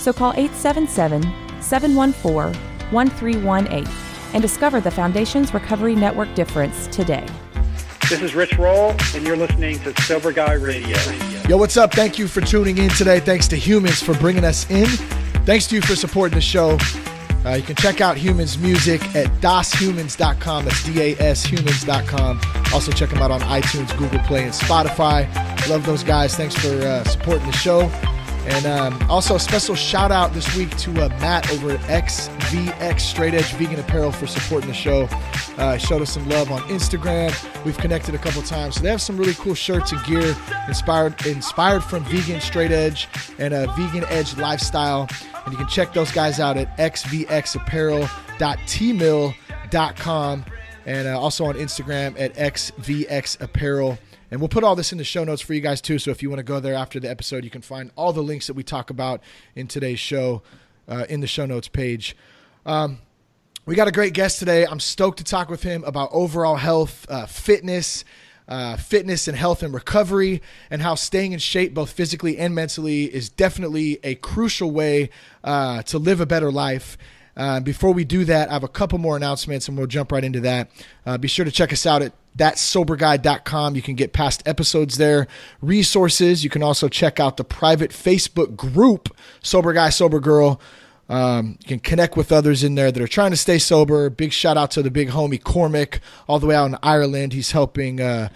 so call 877 714 1318 and discover the Foundations Recovery Network difference today. This is Rich Roll, and you're listening to Sober Guy Radio. Yo, what's up? Thank you for tuning in today. Thanks to Humans for bringing us in. Thanks to you for supporting the show. Uh, you can check out Humans music at dashumans.com. That's D A S humans.com. Also, check them out on iTunes, Google Play, and Spotify. Love those guys. Thanks for uh, supporting the show. And um, also, a special shout out this week to uh, Matt over at XVX Straight Edge Vegan Apparel for supporting the show. Uh, showed us some love on Instagram. We've connected a couple times. So they have some really cool shirts and gear inspired inspired from vegan straight edge and a vegan edge lifestyle. And you can check those guys out at xvxapparel.tmill.com and uh, also on Instagram at xvxapparel. And we'll put all this in the show notes for you guys too. So if you want to go there after the episode, you can find all the links that we talk about in today's show uh, in the show notes page. Um, we got a great guest today. I'm stoked to talk with him about overall health, uh, fitness, uh, fitness and health and recovery, and how staying in shape, both physically and mentally, is definitely a crucial way uh, to live a better life. Uh, before we do that, I have a couple more announcements and we'll jump right into that. Uh, be sure to check us out at thatsoberguy.com. You can get past episodes there, resources. You can also check out the private Facebook group, Sober Guy, Sober Girl. Um, you can connect with others in there that are trying to stay sober. Big shout out to the big homie Cormac, all the way out in Ireland. He's helping uh,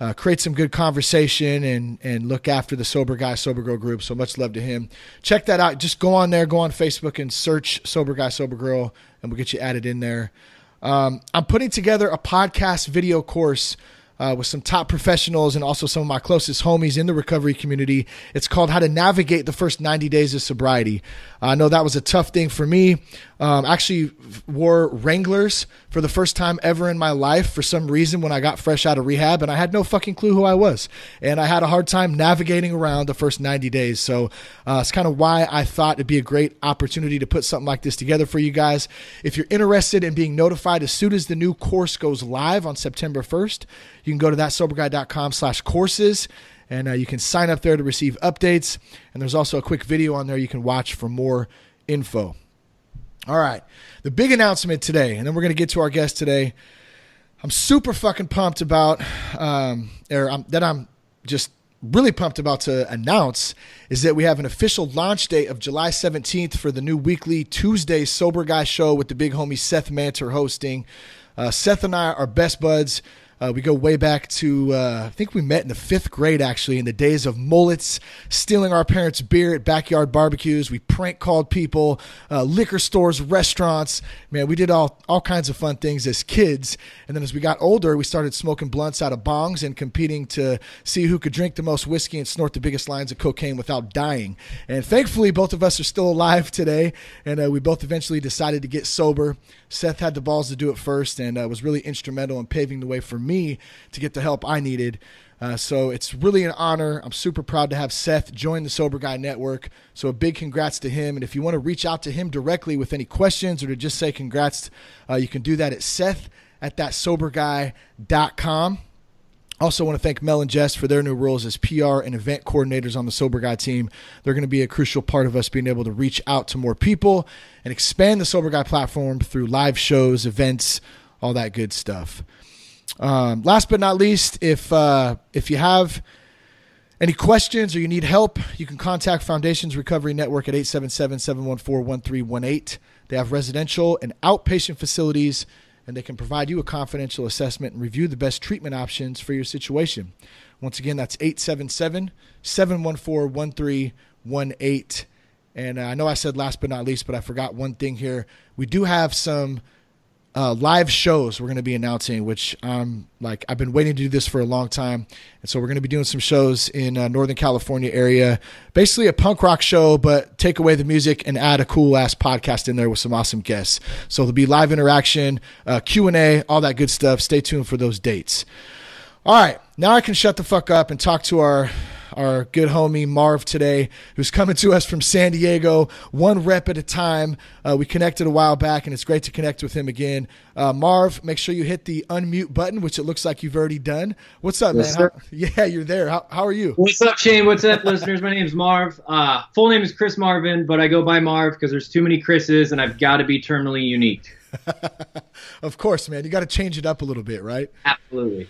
uh, create some good conversation and and look after the sober guy, sober girl group. So much love to him. Check that out. Just go on there, go on Facebook and search sober guy, sober girl, and we'll get you added in there. Um, I'm putting together a podcast video course uh, with some top professionals and also some of my closest homies in the recovery community. It's called How to Navigate the First 90 Days of Sobriety. I know that was a tough thing for me. Um, actually wore Wranglers for the first time ever in my life for some reason when I got fresh out of rehab, and I had no fucking clue who I was. And I had a hard time navigating around the first 90 days. So uh, it's kind of why I thought it'd be a great opportunity to put something like this together for you guys. If you're interested in being notified as soon as the new course goes live on September 1st, you can go to thatsoberguy.com slash courses and uh, you can sign up there to receive updates. And there's also a quick video on there you can watch for more info. All right, the big announcement today, and then we're going to get to our guest today. I'm super fucking pumped about, um, or I'm, that I'm just really pumped about to announce is that we have an official launch date of July 17th for the new weekly Tuesday Sober Guy show with the big homie Seth Manter hosting. Uh, Seth and I are best buds. Uh, we go way back to, uh, I think we met in the fifth grade, actually, in the days of mullets, stealing our parents' beer at backyard barbecues. We prank called people, uh, liquor stores, restaurants. Man, we did all, all kinds of fun things as kids. And then as we got older, we started smoking blunts out of bongs and competing to see who could drink the most whiskey and snort the biggest lines of cocaine without dying. And thankfully, both of us are still alive today. And uh, we both eventually decided to get sober. Seth had the balls to do it first and uh, was really instrumental in paving the way for me to get the help I needed. Uh, so it's really an honor. I'm super proud to have Seth join the Sober Guy Network. So a big congrats to him. And if you want to reach out to him directly with any questions or to just say congrats, uh, you can do that at Seth at thatsoberguy.com. Also, want to thank Mel and Jess for their new roles as PR and event coordinators on the Sober Guy team. They're going to be a crucial part of us being able to reach out to more people and expand the Sober Guy platform through live shows, events, all that good stuff. Um, last but not least, if uh, if you have any questions or you need help, you can contact Foundations Recovery Network at 877-714-1318. They have residential and outpatient facilities and they can provide you a confidential assessment and review the best treatment options for your situation. Once again, that's 877 714 1318. And uh, I know I said last but not least, but I forgot one thing here. We do have some uh, live shows we're going to be announcing, which um like I've been waiting to do this for a long time, and so we're going to be doing some shows in uh, Northern California area. Basically, a punk rock show, but take away the music and add a cool ass podcast in there with some awesome guests. So there'll be live interaction, uh, Q and A, all that good stuff. Stay tuned for those dates. All right, now I can shut the fuck up and talk to our our good homie Marv today, who's coming to us from San Diego, one rep at a time. Uh, we connected a while back, and it's great to connect with him again. Uh, Marv, make sure you hit the unmute button, which it looks like you've already done. What's up, yes, man? How, yeah, you're there. How, how are you? What's up, Shane? What's up, listeners? My name's Marv. Uh, full name is Chris Marvin, but I go by Marv because there's too many Chris's, and I've got to be terminally unique. of course, man. You got to change it up a little bit, right? Absolutely.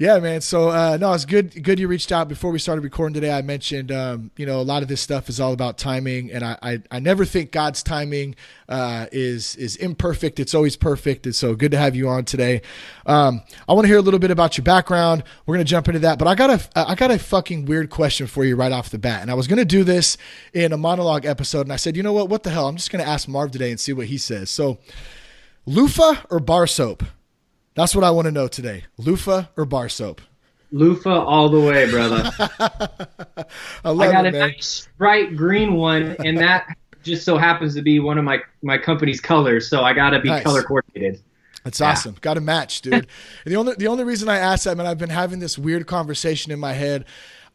Yeah, man. So uh, no, it's good. Good you reached out before we started recording today. I mentioned, um, you know, a lot of this stuff is all about timing, and I I, I never think God's timing uh, is is imperfect. It's always perfect. And so good to have you on today. Um, I want to hear a little bit about your background. We're gonna jump into that, but I got a I got a fucking weird question for you right off the bat, and I was gonna do this in a monologue episode, and I said, you know what? What the hell? I'm just gonna ask Marv today and see what he says. So, loofah or bar soap? That's what I want to know today. Loofah or bar soap? Loofah all the way, brother. I, I got it, a nice bright green one, and that just so happens to be one of my my company's colors. So I got to be nice. color coordinated. That's yeah. awesome. Got to match, dude. the only the only reason I asked that, man, I've been having this weird conversation in my head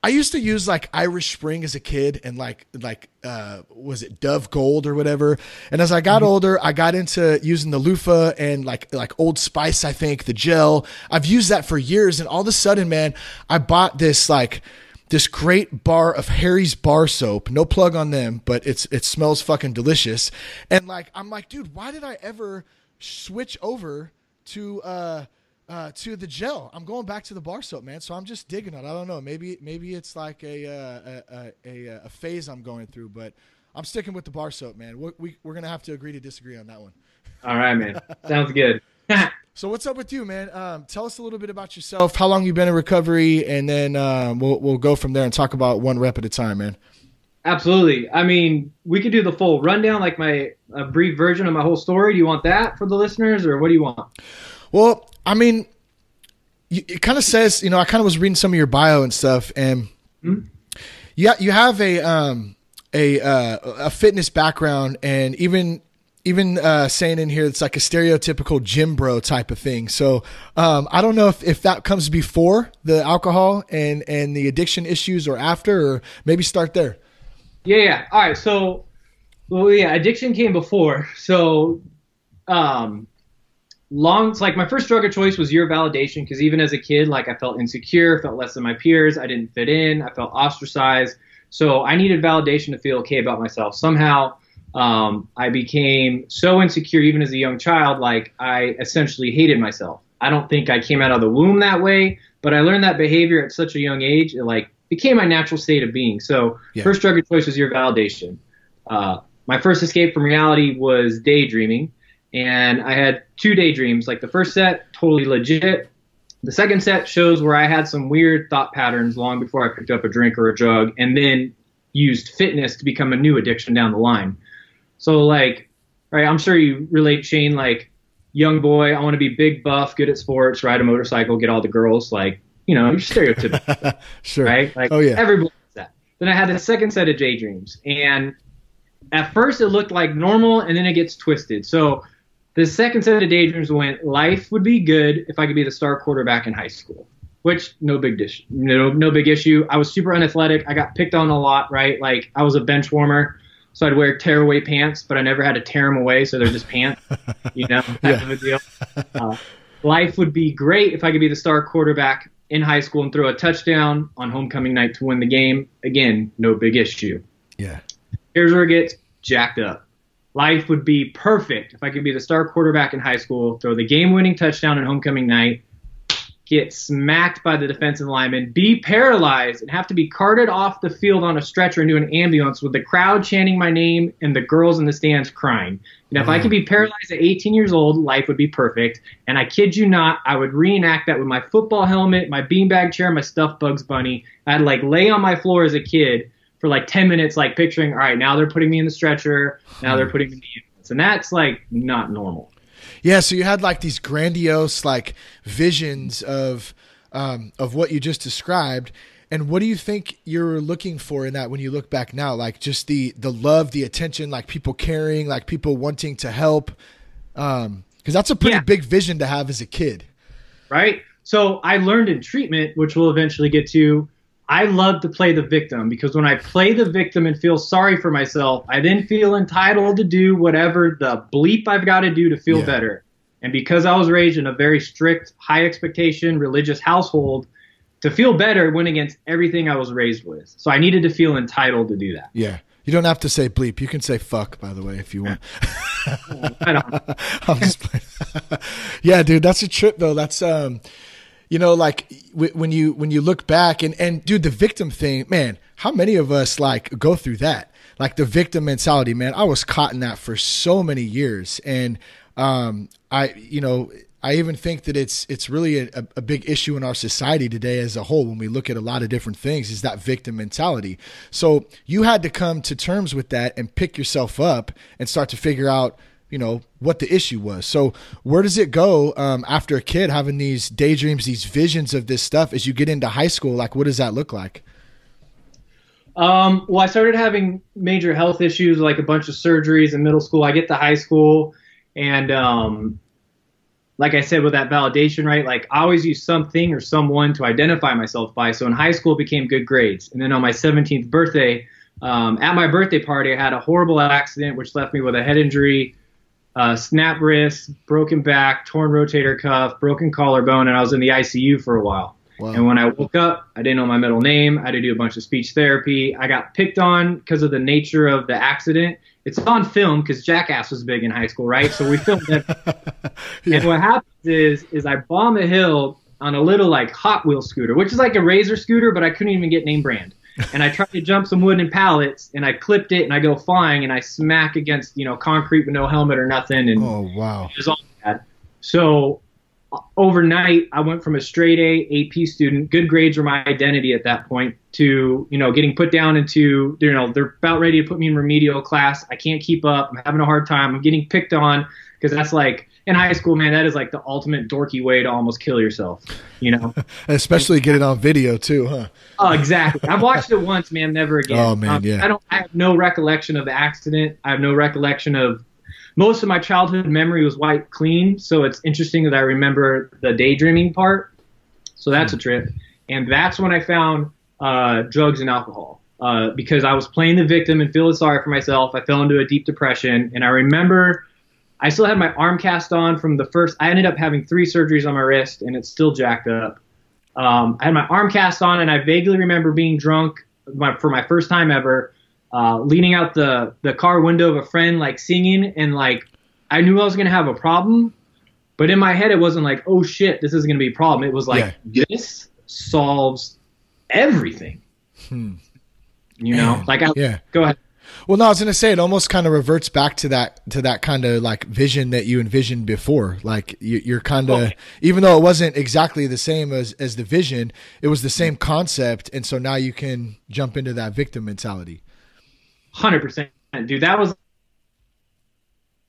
I used to use like Irish Spring as a kid and like like uh was it Dove Gold or whatever. And as I got mm-hmm. older, I got into using the loofah and like like Old Spice, I think, the gel. I've used that for years and all of a sudden, man, I bought this like this great bar of Harry's bar soap. No plug on them, but it's it smells fucking delicious. And like I'm like, dude, why did I ever switch over to uh uh, to the gel. I'm going back to the bar soap, man. So I'm just digging it. I don't know. Maybe maybe it's like a uh, a, a, a, phase I'm going through, but I'm sticking with the bar soap, man. We, we we're gonna have to agree to disagree on that one. All right, man. Sounds good. so what's up with you, man? Um, tell us a little bit about yourself. How long you been in recovery, and then um, we'll we'll go from there and talk about one rep at a time, man. Absolutely. I mean, we could do the full rundown, like my a brief version of my whole story. Do you want that for the listeners, or what do you want? Well, I mean, it kind of says, you know, I kind of was reading some of your bio and stuff, and mm-hmm. yeah, you have a um a uh, a fitness background, and even even uh, saying in here it's like a stereotypical gym bro type of thing. So um, I don't know if, if that comes before the alcohol and and the addiction issues, or after, or maybe start there. Yeah, yeah. All right. So, well, yeah, addiction came before. So, um, long it's like my first drug of choice was year validation because even as a kid like i felt insecure felt less than my peers i didn't fit in i felt ostracized. So i needed validation to feel okay about myself. Somehow um, i became so insecure even as a young child like i essentially hated myself. I don't think i came out of the womb that way but i learned that behavior at such a young age it like became my natural state of being. So yeah. first drug of choice was year validation. Uh, my first escape from reality was daydreaming and I had two daydreams. Like the first set, totally legit. The second set shows where I had some weird thought patterns long before I picked up a drink or a drug, and then used fitness to become a new addiction down the line. So like, right, I'm sure you relate, Shane. Like, young boy, I want to be big, buff, good at sports, ride a motorcycle, get all the girls. Like, you know, you're stereotypical, sure, right? Like, oh yeah, everybody does that. Then I had the second set of daydreams, and at first it looked like normal, and then it gets twisted. So the second set of daydreams went, life would be good if I could be the star quarterback in high school, which no big dish, no, no big issue. I was super unathletic. I got picked on a lot, right? Like I was a bench warmer. So I'd wear tearaway pants, but I never had to tear them away. So they're just pants, you know, type yeah. of a deal. Uh, life would be great if I could be the star quarterback in high school and throw a touchdown on homecoming night to win the game. Again, no big issue. Yeah. Here's where it gets jacked up life would be perfect if I could be the star quarterback in high school, throw the game winning touchdown on homecoming night, get smacked by the defensive lineman, be paralyzed, and have to be carted off the field on a stretcher into an ambulance with the crowd chanting my name and the girls in the stands crying. And if I could be mm-hmm. paralyzed at 18 years old, life would be perfect. And I kid you not, I would reenact that with my football helmet, my beanbag chair, my stuffed Bugs Bunny. I'd like lay on my floor as a kid for like 10 minutes, like picturing, all right, now they're putting me in the stretcher, now they're putting me in the ambulance. And that's like not normal. Yeah, so you had like these grandiose like visions of um, of what you just described. And what do you think you're looking for in that when you look back now? Like just the the love, the attention, like people caring, like people wanting to help. Um, because that's a pretty Yeah. big vision to have as a kid. right? So I learned in treatment, which we'll eventually get to. I love to play the victim because when I play the victim and feel sorry for myself, I then feel entitled to do whatever the bleep I've got to do to feel Yeah. better. And because I was raised in a very strict, high expectation religious household, to feel better went against everything I was raised with. So I needed to feel entitled to do that. Yeah. You don't have to say bleep. You can say fuck, by the way, if you want. I don't, I'm just playing. yeah, dude, that's a trip though. That's um, you know, like w- when you when you look back and and dude, the victim thing, man. How many of us like go through that? Like the victim mentality, man. I was caught in that for so many years, and um, I, you know. I even think that it's it's really a, a big issue in our society today as a whole when we look at a lot of different things is that victim mentality. So you had to come to terms with that and pick yourself up and start to figure out you know what the issue was so where does it go um, after a kid having these daydreams these visions of this stuff as you get into high school like what does that look like Um, well, I started having major health issues, like a bunch of surgeries in middle school. I get to high school, and um, like I said, with that validation, right? Like I always use something or someone to identify myself by. So in high school, it became good grades, and then on my 17th birthday, um, at my birthday party, I had a horrible accident which left me with a head injury, uh, snap wrist, broken back, torn rotator cuff, broken collarbone, and I was in the ICU for a while. Wow. And when I woke up, I didn't know my middle name. I had to do a bunch of speech therapy. I got picked on because of the nature of the accident. It's on film because Jackass was big in high school, right? So we filmed it. Yeah. And what happens is, is I bomb a hill on a little like Hot Wheel scooter, which is like a Razor scooter, but I couldn't even get name brand. And I tried to jump some wooden pallets, and I clipped it, and I go flying, and I smack against you know concrete with no helmet or nothing, and oh wow it was all bad. So uh, overnight, I went from a straight A AP student, good grades were my identity at that point, to you know getting put down into you know they're about ready to put me in remedial class. I can't keep up. I'm having a hard time. I'm getting picked on because that's like in high school, man. That is like the ultimate dorky way to almost kill yourself. You know. especially get it on video too huh Oh, exactly. I've watched it once, man. Never again. Oh, man, Um, yeah. I don't. I have no recollection of the accident. I have no recollection of. Most of my childhood memory was white clean, so it's interesting that I remember the daydreaming part. So that's a trip, and that's when I found uh, drugs and alcohol. Uh, because I was playing the victim and feeling sorry for myself, I fell into a deep depression, and I remember I still had my arm cast on from the first. I ended up having three surgeries on my wrist, and it's still jacked up. Um, I had my arm cast on, and I vaguely remember being drunk my, for my first time ever, uh, leaning out the the car window of a friend, like singing, and like I knew I was gonna have a problem, but in my head it wasn't like, oh shit, this is gonna be a problem. It was like, this solves everything. You know, Man, like I, yeah. go ahead. Well no i was gonna say it almost kind of reverts back to that to that kind of like vision that you envisioned before like you, you're kind of Well- even though it wasn't exactly the same as as the vision it was the same concept and so now you can jump into that victim mentality Hundred percent, dude. That was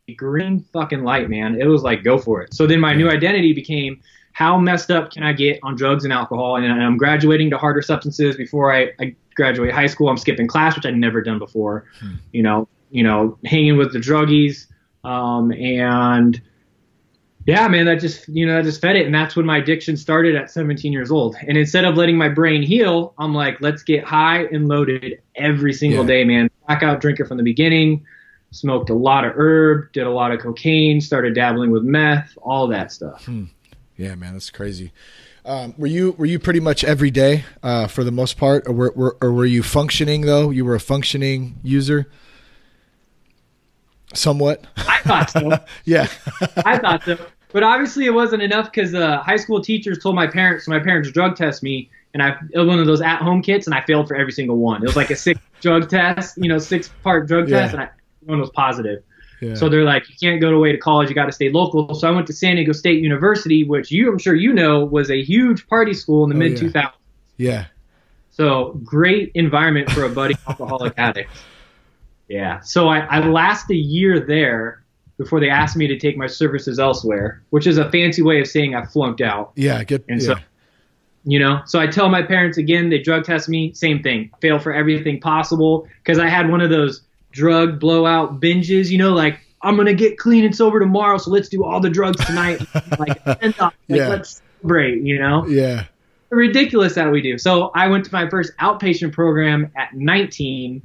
a green fucking light, man. It was like go for it. So then my new identity became how messed up can I get on drugs and alcohol? And I'm graduating to harder substances before I, I graduate high school. I'm skipping class, which I'd never done before. You know, you know, hanging with the druggies, um, and yeah, man, that just you know that just fed it, and that's when my addiction started at 17 years old. And instead of letting my brain heal, I'm like, let's get high and loaded every single Yeah. day, man. Blackout drinker from the beginning. Smoked a lot of herb, did a lot of cocaine, started dabbling with meth, all that stuff. Yeah, man, that's crazy. Um, were you were you pretty much every day uh, for the most part, or were, were or were you functioning though? You were a functioning user, somewhat. I thought so. yeah, I thought so. But obviously, it wasn't enough because uh, high school teachers told my parents, so my parents drug test me, and I it was one of those at home kits, and I failed for every single one. It was like a six drug test, you know, six part drug Yeah. test, and I, one was positive. Yeah. So they're like, you can't go away to college, you got to stay local. So I went to San Diego State University, which you, I'm sure you know, was a huge party school in the Oh, mid yeah. 2000s. yeah, So great environment for a budding alcoholic addict. Yeah. So I, I last a year there, before they asked me to take my services elsewhere, which is a fancy way of saying I flunked out. Yeah, good. And yeah. so, you know, so I tell my parents again, they drug test me, same thing, fail for everything possible because I had one of those drug blowout binges, you know, like I'm gonna get clean and sober tomorrow, so let's do all the drugs tonight, like, like Yeah. let's celebrate, you know yeah. ridiculous that we do. So I went to my first outpatient program at 19,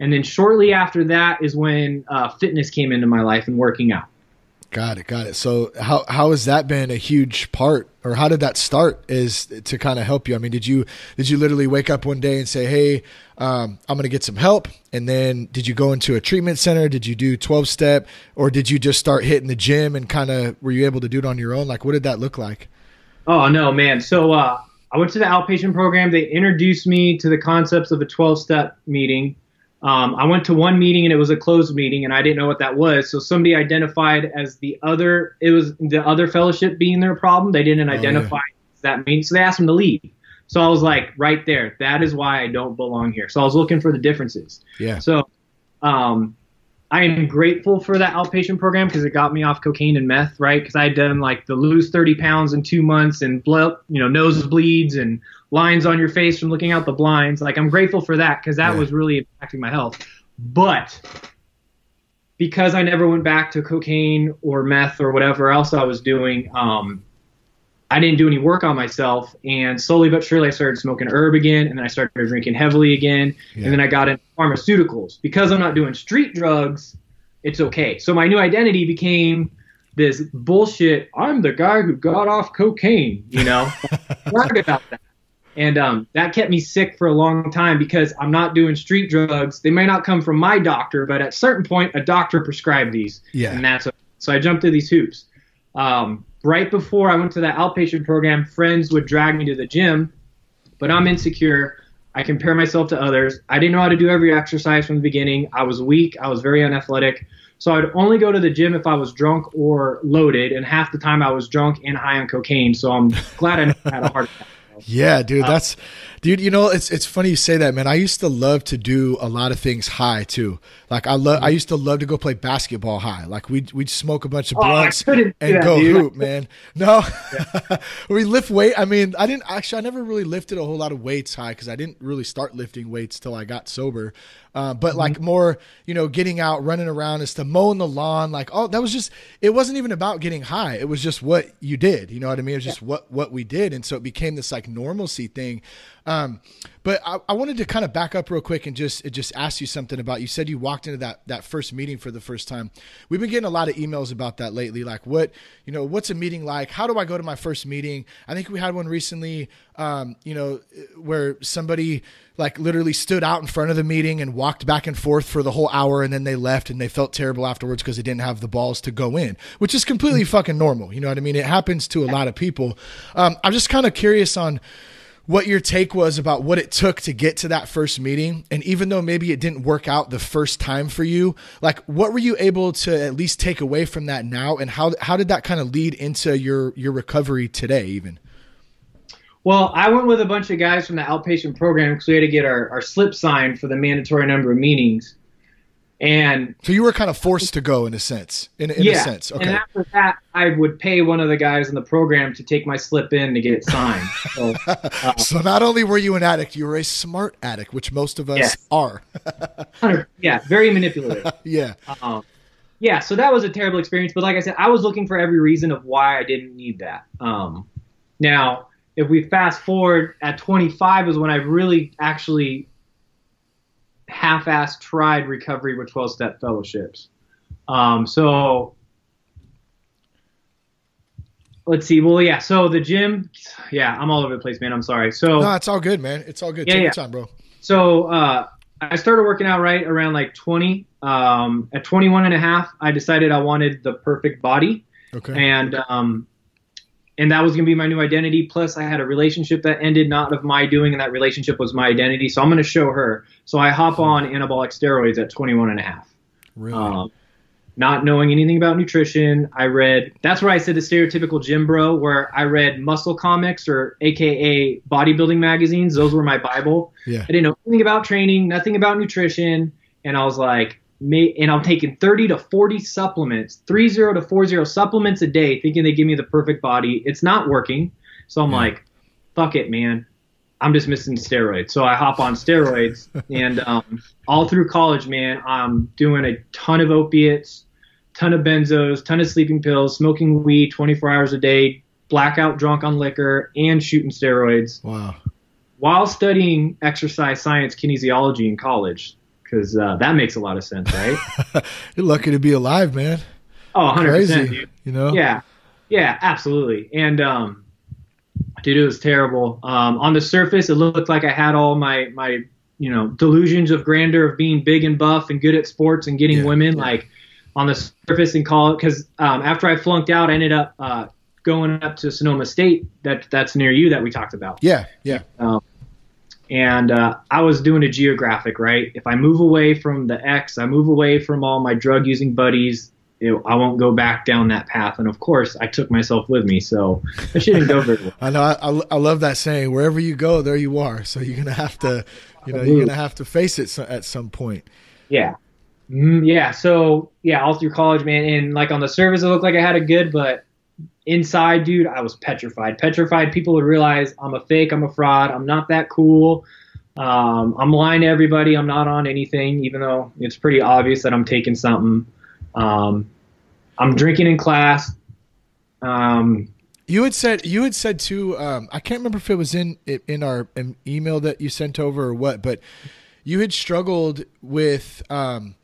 and then shortly after that is when uh, fitness came into my life and working out. Got it, got it. So how how has that been a huge part, or how did that start? Is to kind of help you? I mean, did you did you literally wake up one day and say, "Hey, um, I'm going to get some help," and then did you go into a treatment center? Did you do 12 step, or did you just start hitting the gym and kind of were you able to do it on your own? Like, what did that look like? Oh no, man! So uh, I went to the outpatient program. They introduced me to the concepts of a 12-step meeting. Um, I went to one meeting and it was a closed meeting, and I didn't know what that was. So somebody identified as the other. It was the other fellowship being their problem. They didn't Oh, yeah. identify that meeting, so they asked them to leave. So I was like, right there, that is why I don't belong here. So I was looking for the differences. Yeah, So, um, I am grateful for that outpatient program because it got me off cocaine and meth, right? Because I had done like the lose 30 pounds in two months and blood, you know, noses bleeds and lines on your face from looking out the blinds. Like I'm grateful for that because that Yeah. was really impacting my health. But because I never went back to cocaine or meth or whatever else I was doing, um, I didn't do any work on myself, and slowly but surely I started smoking herb again, and then I started drinking heavily again, Yeah. and then I got into pharmaceuticals. Because I'm not doing street drugs, it's okay. So my new identity became this bullshit. I'm the guy who got off cocaine, you know, brag about that. And um, that kept me sick for a long time because I'm not doing street drugs. They may not come from my doctor, but at a certain point, a doctor prescribed these. Yeah. And that's so I jumped through these hoops. Um, right before I went to that outpatient program, friends would drag me to the gym, but I'm insecure. I compare myself to others. I didn't know how to do every exercise from the beginning. I was weak. I was very unathletic. So I'd only go to the gym if I was drunk or loaded, and half the time I was drunk and high on cocaine. So I'm glad I never had a heart attack. Yeah, dude, that's dude. You know, it's it's funny you say that, man. I used to love to do a lot of things high too. Like I love, I used to love to go play basketball high. Like we would we'd smoke a bunch of Oh, blunts couldn't and that, go dude. hoop, man. No, we lift weight. I mean, I didn't actually. I never really lifted a whole lot of weights high because I didn't really start lifting weights till I got sober. Uh, but like Mm-hmm. more, you know, getting out, running around, and to mowing the lawn. Like, oh, that was just. It wasn't even about getting high. It was just what you did. You know what I mean? It was just what what we did, and so it became this like normalcy thing. Um, but I, I wanted to kind of back up real quick and just just ask you something about. You said you walked into that that first meeting for the first time. We've been getting a lot of emails about that lately. Like, what you know, what's a meeting like? How do I go to my first meeting? I think we had one recently. Um, you know, where somebody like literally stood out in front of the meeting and walked back and forth for the whole hour, and then they left and they felt terrible afterwards because they didn't have the balls to go in, which is completely fucking normal. You know what I mean? It happens to a lot of people. Um, I'm just kind of curious on what your take was about what it took to get to that first meeting. And even though maybe it didn't work out the first time for you like what were you able to at least take away from that now? And how how did that kind of lead into your your recovery today even? Well, I went with a bunch of guys from the outpatient program because we had to get our, our slip signed for the mandatory number of meetings. And so you were kind of forced to go in a sense in, in yeah, a sense Okay. and after that, I would pay one of the guys in the program to take my slip in to get it signed. So, uh, so not only were you an addict you were a smart addict which most of us Yes. are yeah, very manipulative. yeah Um, yeah, so that was a terrible experience. But like I said, I was looking for every reason of why I didn't need that. Um, now, if we fast forward at 25 is when I really actually half-assed tried recovery with 12-step fellowships. Um, so let's see. Well, yeah. So the gym, yeah, I'm all over the place, man. I'm sorry. So no it's all good man it's all good Yeah, take your yeah. time bro so uh, I started working out right around like 20. Um, at 21 and a half, I decided I wanted the perfect body, okay and um, and that was gonna be my new identity. Plus, I had a relationship that ended not of my doing, and that relationship was my identity. So I'm gonna show her. So I hop on anabolic steroids at 21 and a half. really Um, not knowing anything about nutrition, I read. That's where I said the stereotypical gym bro, where I read muscle comics or AKA bodybuilding magazines. Those were my bible. yeah I didn't know anything about training, nothing about nutrition, and I was like, and I'm taking 30 to 40 supplements, 30 to 40 supplements a day, thinking they give me the perfect body. It's not working. So I'm Yeah. like, fuck it, man. I'm just missing steroids. So I hop on steroids, and um, all through college, man, I'm doing a ton of opiates, ton of benzos, ton of sleeping pills, smoking weed 24 hours a day, blackout drunk on liquor, and shooting steroids Wow. while studying exercise science kinesiology in college because uh, that makes a lot of sense, right? You're lucky to be alive, man. Oh, 100 Crazy. percent. You know? Yeah, yeah, absolutely. And um, dude, it was terrible. Um, on the surface, it looked like I had all my my you know delusions of grandeur of being big and buff and good at sports and getting Yeah. women. Like on the surface and call it because um, after I flunked out, I ended up uh, going up to Sonoma State. That that's near you that we talked about. Yeah. Yeah. And uh, I was doing a geographic, right? If I move away from the X, I move away from all my drug using buddies, know, I won't go back down that path. And of course, I took myself with me, so I shouldn't go very well. I know. I, I, I love that saying. Wherever you go, there you are. So you're gonna have to, you know, you're gonna have to face it so, at some point. Yeah. Mm, yeah. So, yeah, all through college, man. And like on the surface, it looked like I had a good, but inside, dude, I was petrified. Petrified. People would realize I'm a fake, I'm a fraud, I'm not that cool. Um, I'm lying to everybody. I'm not on anything, even though it's pretty obvious that I'm taking something. Um, I'm drinking in class. Um, You had said you had said too. Um, I can't remember if it was in in our email that you sent over or what, but you had struggled with um,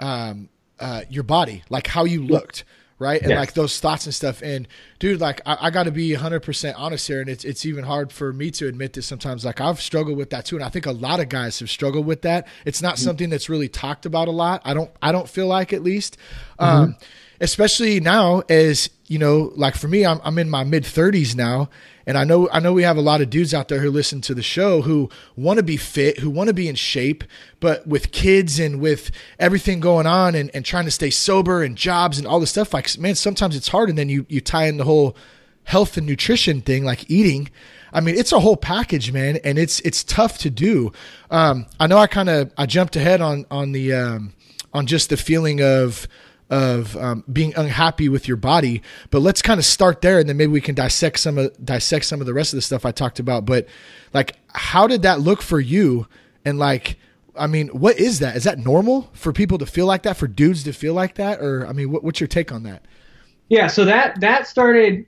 um, uh, your body, like how you looked, right, and Yes. like those thoughts and stuff. And dude, like I, I got to be 100 percent honest here, and it's it's even hard for me to admit this sometimes. Like I've struggled with that too, and I think a lot of guys have struggled with that. It's not something that's really talked about a lot. I don't I don't feel like at least. Um, especially now as you know like for me i'm, I'm in my mid 30s now and i know i know we have a lot of dudes out there who listen to the show who want to be fit who want to be in shape but with kids and with everything going on and, and trying to stay sober and jobs and all this stuff like man sometimes it's hard and then you you tie in the whole health and nutrition thing like eating. I mean it's a whole package man and it's it's tough to do. Um, i know i kind of i jumped ahead on on the um, on just the feeling of of um, being unhappy with your body. But let's kind of start there, and then maybe we can dissect some of dissect some of the rest of the stuff I talked about. But like, how did that look for you? And like, I mean, what is that? Is that normal for people to feel like that? For dudes to feel like that? Or I mean, what, what's your take on that? yeah. So that that started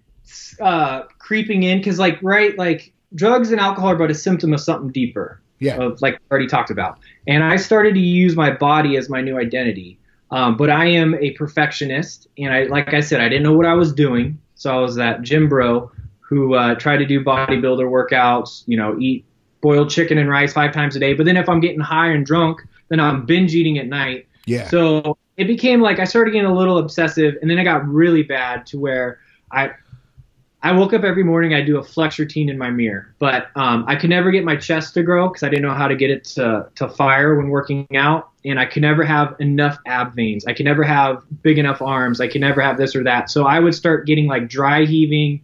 uh, creeping in because, like, right, like drugs and alcohol are but a symptom of something deeper. Yeah. of like already talked about. And I started to use my body as my new identity. Um, but I am a perfectionist, and I like I said, I didn't know what I was doing, so I was that gym bro who uh, tried to do bodybuilder workouts, you know, eat boiled chicken and rice five times a day. But then if I'm getting high and drunk, then I'm binge eating at night. Yeah. So it became like I started getting a little obsessive, and then it got really bad to where I I woke up every morning. I do a flex routine in my mirror, but um, I could never get my chest to grow because I didn't know how to get it to to fire when working out, and I could never have enough ab veins. I could never have big enough arms. I could never have this or that. So I would start getting like dry heaving,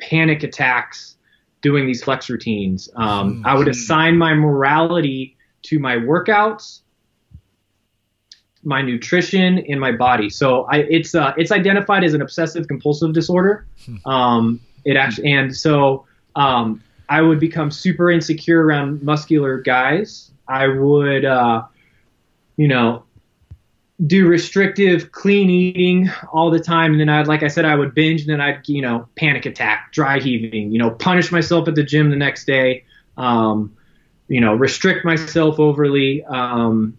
panic attacks doing these flex routines. Um, I would assign my morality to my workouts my nutrition and my body. So I, it's uh, it's identified as an obsessive compulsive disorder. Um, it actually, and so um, I would become super insecure around muscular guys. I would, uh, you know, do restrictive clean eating all the time, and then I'd, like I said, I would binge, and then I'd, you know, panic attack, dry heaving, you know, punish myself at the gym the next day. Um, you know, restrict myself overly. Um,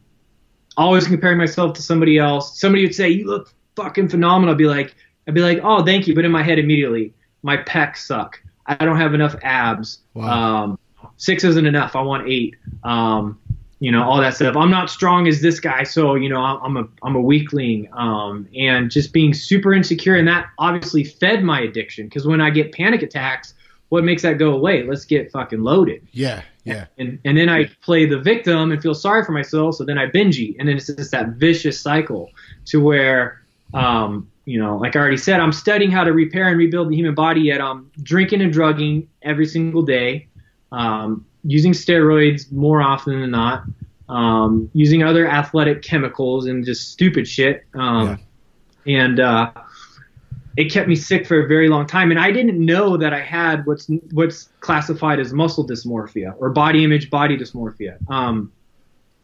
always comparing myself to somebody else. Somebody would say, "You look fucking phenomenal." I'd be like, "I'd be like, oh, thank you," but in my head immediately, my pecs suck. I don't have enough abs. Wow. Um, six isn't enough. I want eight. Um, you know, all that stuff. I'm not strong as this guy, so you know, I'm a I'm a weakling. Um, and just being super insecure, and that obviously fed my addiction. Because when I get panic attacks, what makes that go away? Let's get fucking loaded Yeah. Yeah. and and then I play the victim and feel sorry for myself. So then I binge eat, and then it's just that vicious cycle to where, um, you know, like I already said, I'm studying how to repair and rebuild the human body, yet I'm drinking and drugging every single day, um, using steroids more often than not, um, using other athletic chemicals and just stupid shit. Um, yeah. And uh, it kept me sick for a very long time. And I didn't know that I had what's what's classified as muscle dysmorphia or body image body dysmorphia. Um,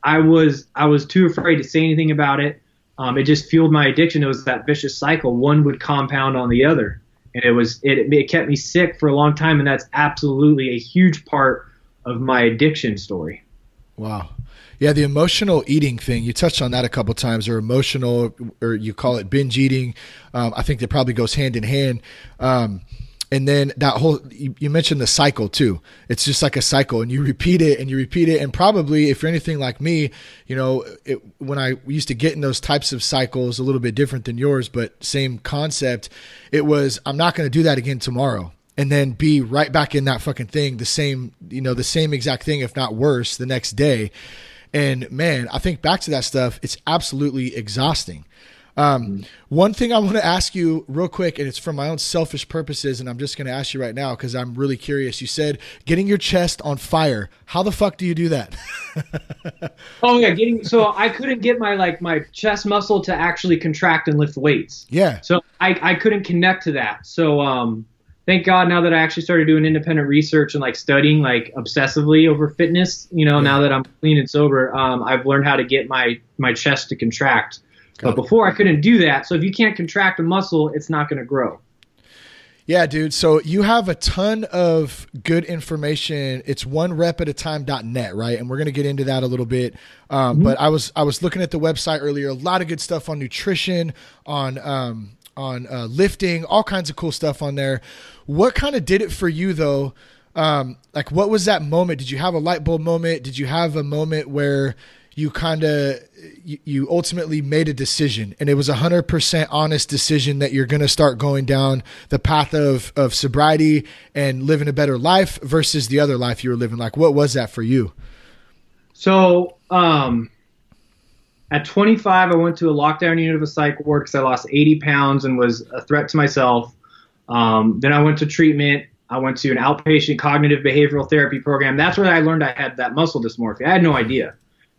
I was I was too afraid to say anything about it. Um, it just fueled my addiction. It was that vicious cycle. One would compound on the other, and it was it, it kept me sick for a long time. And that's absolutely a huge part of my addiction story. Wow. Yeah, the emotional eating thing, you touched on that a couple times, or emotional, or you call it binge eating. Um, I think that probably goes hand in hand. Um, and then that whole you, you, mentioned the cycle too it's just like a cycle and you repeat it and you repeat it and probably if you're anything like me you know it, when i used to get in those types of cycles a little bit different than yours but same concept it was i'm not going to do that again tomorrow and then be right back in that fucking thing the same you know the same exact thing if not worse the next day and man i think back to that stuff it's absolutely exhausting um, mm-hmm. One thing I want to ask you real quick, and it's for my own selfish purposes, and I'm just going to ask you right now because I'm really curious. You said getting your chest on fire. How the fuck do you do that? oh yeah, getting so I couldn't get my like my chest muscle to actually contract and lift weights. Yeah. So I I couldn't connect to that. So um, thank God now that I actually started doing independent research and like studying like obsessively over fitness. You know, yeah. now that I'm clean and sober, um, I've learned how to get my my chest to contract. But before I couldn't do that. So if you can't contract a muscle, it's not going to grow. Yeah, dude. So you have a ton of good information. It's one rep at a time.net, right? And we're going to get into that a little bit. Um, mm-hmm. But I was I was looking at the website earlier. A lot of good stuff on nutrition, on um, on uh, lifting, all kinds of cool stuff on there. What kind of did it for you though? Um, like, what was that moment? Did you have a light bulb moment? Did you have a moment where you kind of you, you, ultimately made a decision and it was a hundred percent honest decision that you're going to start going down the path of, of sobriety and living a better life versus the other life you were living. Like, what was that for you? So, um, at 25, I went to a lockdown unit of a psych ward because I lost 80 pounds and was a threat to myself. Um, then I went to treatment. I went to an outpatient cognitive behavioral therapy program. That's where I learned I had that muscle dysmorphia. I had no idea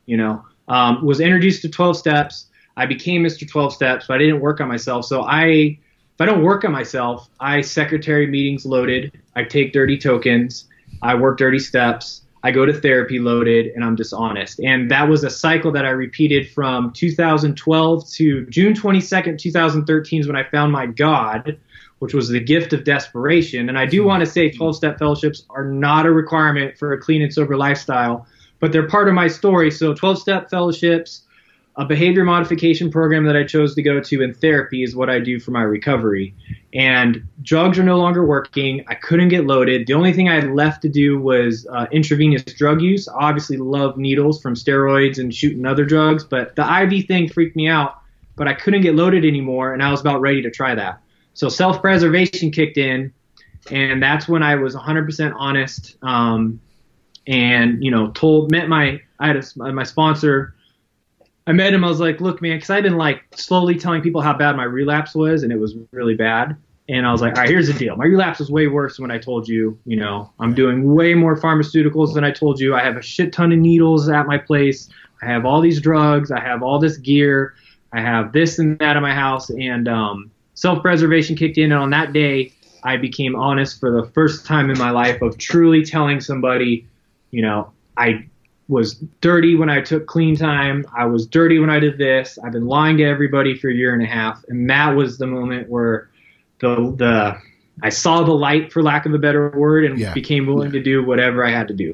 you know, um, was introduced to 12 steps. I became Mr. 12 steps, but I didn't work on myself. So I, if I don't work on myself, I secretary meetings loaded. I take dirty tokens. I work dirty steps. I go to therapy loaded and I'm dishonest. And that was a cycle that I repeated from 2012 to June 22nd, 2013 is when I found my God, which was the gift of desperation. And I do want to say 12 step fellowships are not a requirement for a clean and sober lifestyle but they're part of my story. So 12 step fellowships, a behavior modification program that I chose to go to, and therapy is what I do for my recovery. And drugs are no longer working. I couldn't get loaded. The only thing I had left to do was uh, intravenous drug use. I obviously love needles from steroids and shooting other drugs, but the IV thing freaked me out. But I couldn't get loaded anymore, and I was about ready to try that. So self preservation kicked in, and that's when I was 100% honest. Um, and you know told met my I had a, my sponsor. I met him. I was like, look, man, because I've been like slowly telling people how bad my relapse was, and it was really bad. And I was like, all right, here's the deal. My relapse was way worse than when I told you. You know, I'm doing way more pharmaceuticals than I told you. I have a shit ton of needles at my place. I have all these drugs. I have all this gear. I have this and that in my house. And um, self-preservation kicked in. And on that day, I became honest for the first time in my life of truly telling somebody you know, I was dirty when I took clean time. I was dirty when I did this. I've been lying to everybody for a year and a half, and that was the moment where the the I saw the light, for lack of a better word, and yeah. became willing to do whatever I had to do.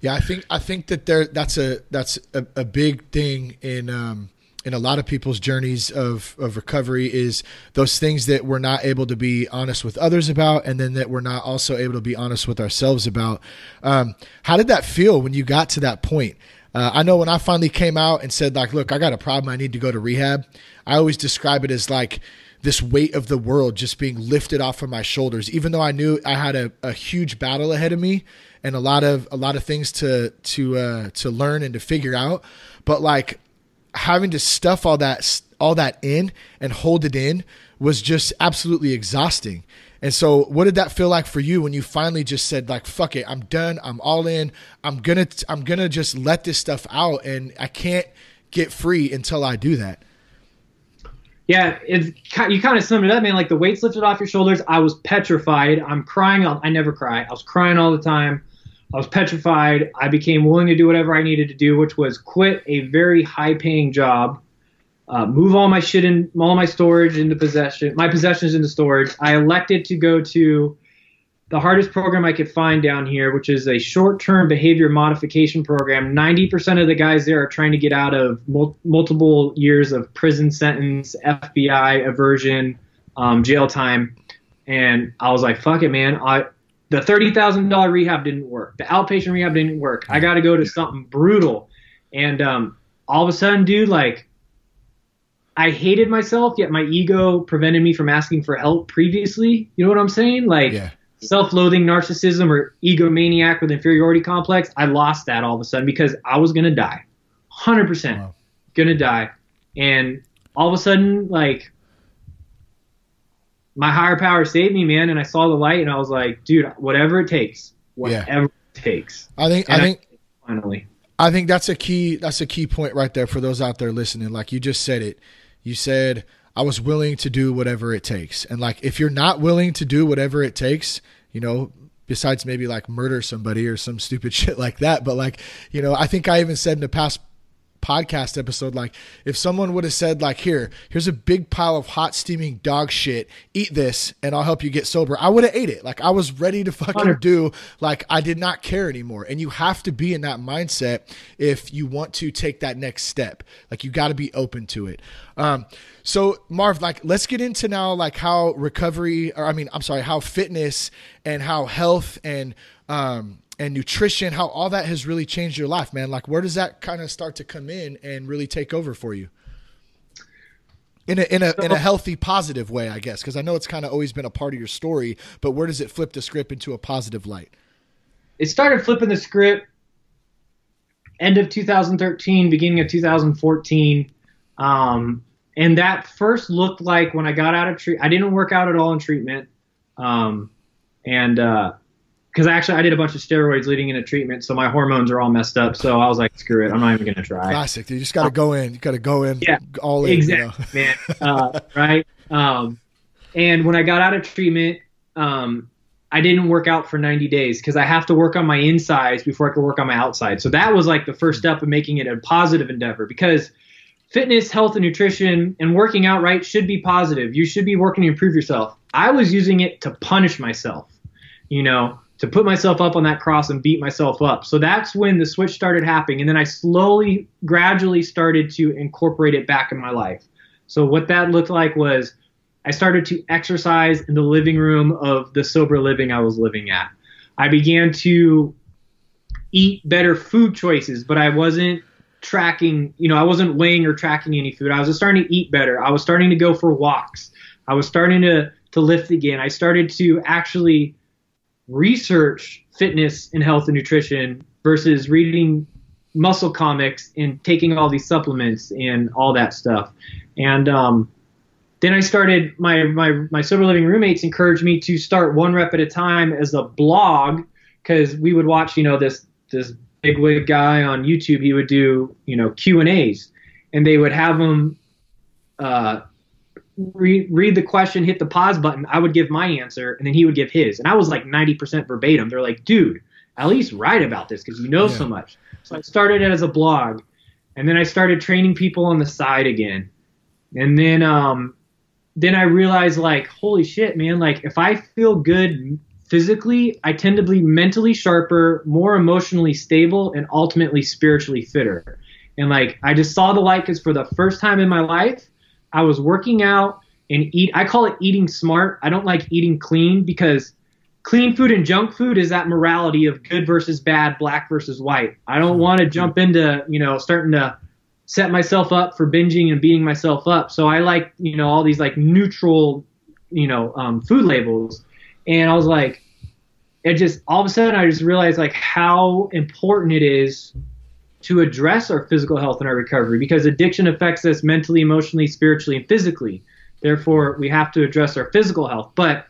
Yeah, I think I think that there that's a that's a, a big thing in um, in a lot of people's journeys of, of recovery is those things that we're not able to be honest with others about and then that we're not also able to be honest with ourselves about. Um, how did that feel when you got to that point? Uh, i know when i finally came out and said like look i got a problem. I need to go to rehab. I always describe it as like this weight of the world just being lifted off of my shoulders. Even though i knew i had a, a huge battle ahead of me and a lot of a lot of things to to uh, to learn and to figure out but like having to stuff all that all that in and hold it in was just absolutely exhausting. And so, what did that feel like for you when you finally just said, like, "Fuck it, I'm done. I'm all in. I'm gonna, I'm gonna just let this stuff out, and I can't get free until I do that." Yeah, it's you kind of summed it up, man. Like the weights lifted off your shoulders. I was petrified. I'm crying. I never cry. I was crying all the time. I was petrified. I became willing to do whatever I needed to do, which was quit a very high-paying job uh, move all my shit in, all my storage into possession, my possessions into storage. I elected to go to the hardest program I could find down here, which is a short-term behavior modification program. 90% of the guys there are trying to get out of mul- multiple years of prison sentence, FBI aversion, um, jail time, and I was like, "Fuck it, man! I the thirty thousand dollar rehab didn't work. The outpatient rehab didn't work. I got to go to something brutal." And um, all of a sudden, dude, like I hated myself, yet my ego prevented me from asking for help previously. You know what I'm saying? Like yeah. self-loathing, narcissism, or egomaniac with inferiority complex. I lost that all of a sudden because I was gonna die, hundred wow. percent gonna die, and all of a sudden, like my higher power saved me, man, and I saw the light, and I was like, dude, whatever it takes, whatever yeah. it takes. I think. And I think. I, finally. I think that's a key. That's a key point right there for those out there listening. Like you just said it you said I was willing to do whatever it takes. And like if you're not willing to do whatever it takes, you know, besides maybe like murder somebody or some stupid shit like that, but like, you know, I think I even said in a past podcast episode like if someone would have said like here here's a big pile of hot steaming dog shit. Eat this and i'll help you get sober i would have ate it. Like i was ready to fucking do like i did not care anymore. And you have to be in that mindset if you want to take that next step. Like you got to be open to it. Um so marv like let's get into now like how recovery or i mean i'm sorry how fitness and how health and um and nutrition, how all that has really changed your life, man. Like, where does that kind of start to come in and really take over for you? In a in a in a healthy, positive way, I guess, because I know it's kind of always been a part of your story. But where does it flip the script into a positive light? It started flipping the script end of 2013, beginning of 2014. Um, and that first looked like when I got out of treatment, I didn't work out at all in treatment. Um, and uh, because actually I did a bunch of steroids leading into treatment, so my hormones are all messed up. So I was like, screw it, I'm not even gonna try. Classic. You just got to go in. You got to go in. Yeah, all in. Exactly, you know? man. Uh, right. Um, and when I got out of treatment, um, I didn't work out for 90 days because I have to work on my insides before I could work on my outside. So that was like the first step of making it a positive endeavor because fitness, health, and nutrition and working out right should be positive. You should be working to improve yourself. I was using it to punish myself. You know, to put myself up on that cross and beat myself up. So that's when the switch started happening. And then I slowly, gradually started to incorporate it back in my life. So what that looked like was I started to exercise in the living room of the sober living I was living at. I began to eat better food choices, but I wasn't tracking, you know, I wasn't weighing or tracking any food. I was just starting to eat better. I was starting to go for walks. I was starting to to lift again. I started to actually research fitness and health and nutrition versus reading muscle comics and taking all these supplements and all that stuff. And um, then I started my my my sober living roommates encouraged me to start one rep at a time as a blog because we would watch you know this this big wig guy on YouTube. He would do you know Q and A's, and they would have him uh, read, read the question, hit the pause button, I would give my answer, and then he would give his. And I was like 90% verbatim. They're like, dude, at least write about this because you know yeah. so much. So I started it as a blog, and then I started training people on the side again. And then, um, then I realized, like, holy shit, man, like, if I feel good physically, I tend to be mentally sharper, more emotionally stable, and ultimately spiritually fitter. And, like, I just saw the light because for the first time in my life, I was working out and eat. I call it eating smart. I don't like eating clean because clean food and junk food is that morality of good versus bad, black versus white. I don't want to jump into, you know, starting to set myself up for binging and beating myself up. So I like, you know, all these like neutral, you know, um, food labels. And I was like, it just all of a sudden I just realized like how important it is to address our physical health and our recovery because addiction affects us mentally, emotionally, spiritually, and physically. Therefore, we have to address our physical health. But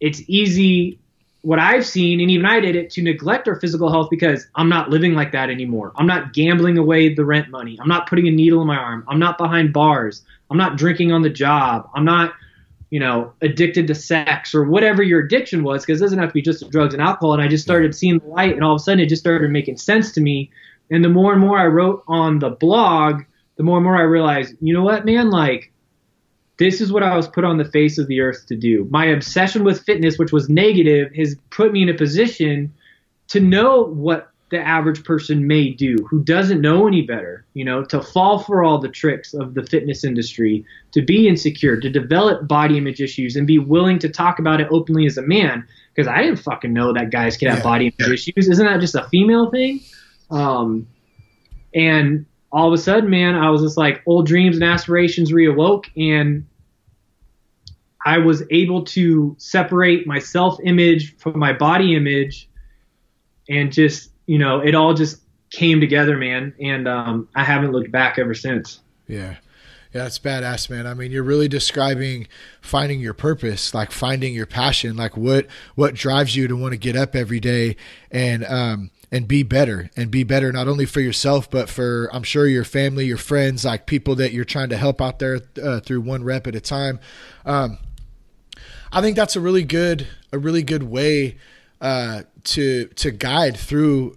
it's easy, what I've seen, and even I did it, to neglect our physical health because I'm not living like that anymore. I'm not gambling away the rent money. I'm not putting a needle in my arm. I'm not behind bars. I'm not drinking on the job. I'm not you know, addicted to sex or whatever your addiction was, because it doesn't have to be just drugs and alcohol. And I just started seeing the light, and all of a sudden it just started making sense to me. And the more and more I wrote on the blog, the more and more I realized, you know what, man, like this is what I was put on the face of the earth to do. My obsession with fitness, which was negative, has put me in a position to know what the average person may do who doesn't know any better, you know, to fall for all the tricks of the fitness industry, to be insecure, to develop body image issues and be willing to talk about it openly as a man. Because I didn't fucking know that guys can have yeah. body image issues. Isn't that just a female thing? Um, and all of a sudden, man, I was just like old dreams and aspirations reawoke, and I was able to separate my self image from my body image and just you know, it all just came together, man. And um, I haven't looked back ever since. Yeah. Yeah, that's badass, man. I mean, you're really describing finding your purpose, like finding your passion, like what what drives you to want to get up every day and um and be better and be better not only for yourself but for I'm sure your family, your friends, like people that you're trying to help out there uh, through one rep at a time. Um, I think that's a really good a really good way uh, to to guide through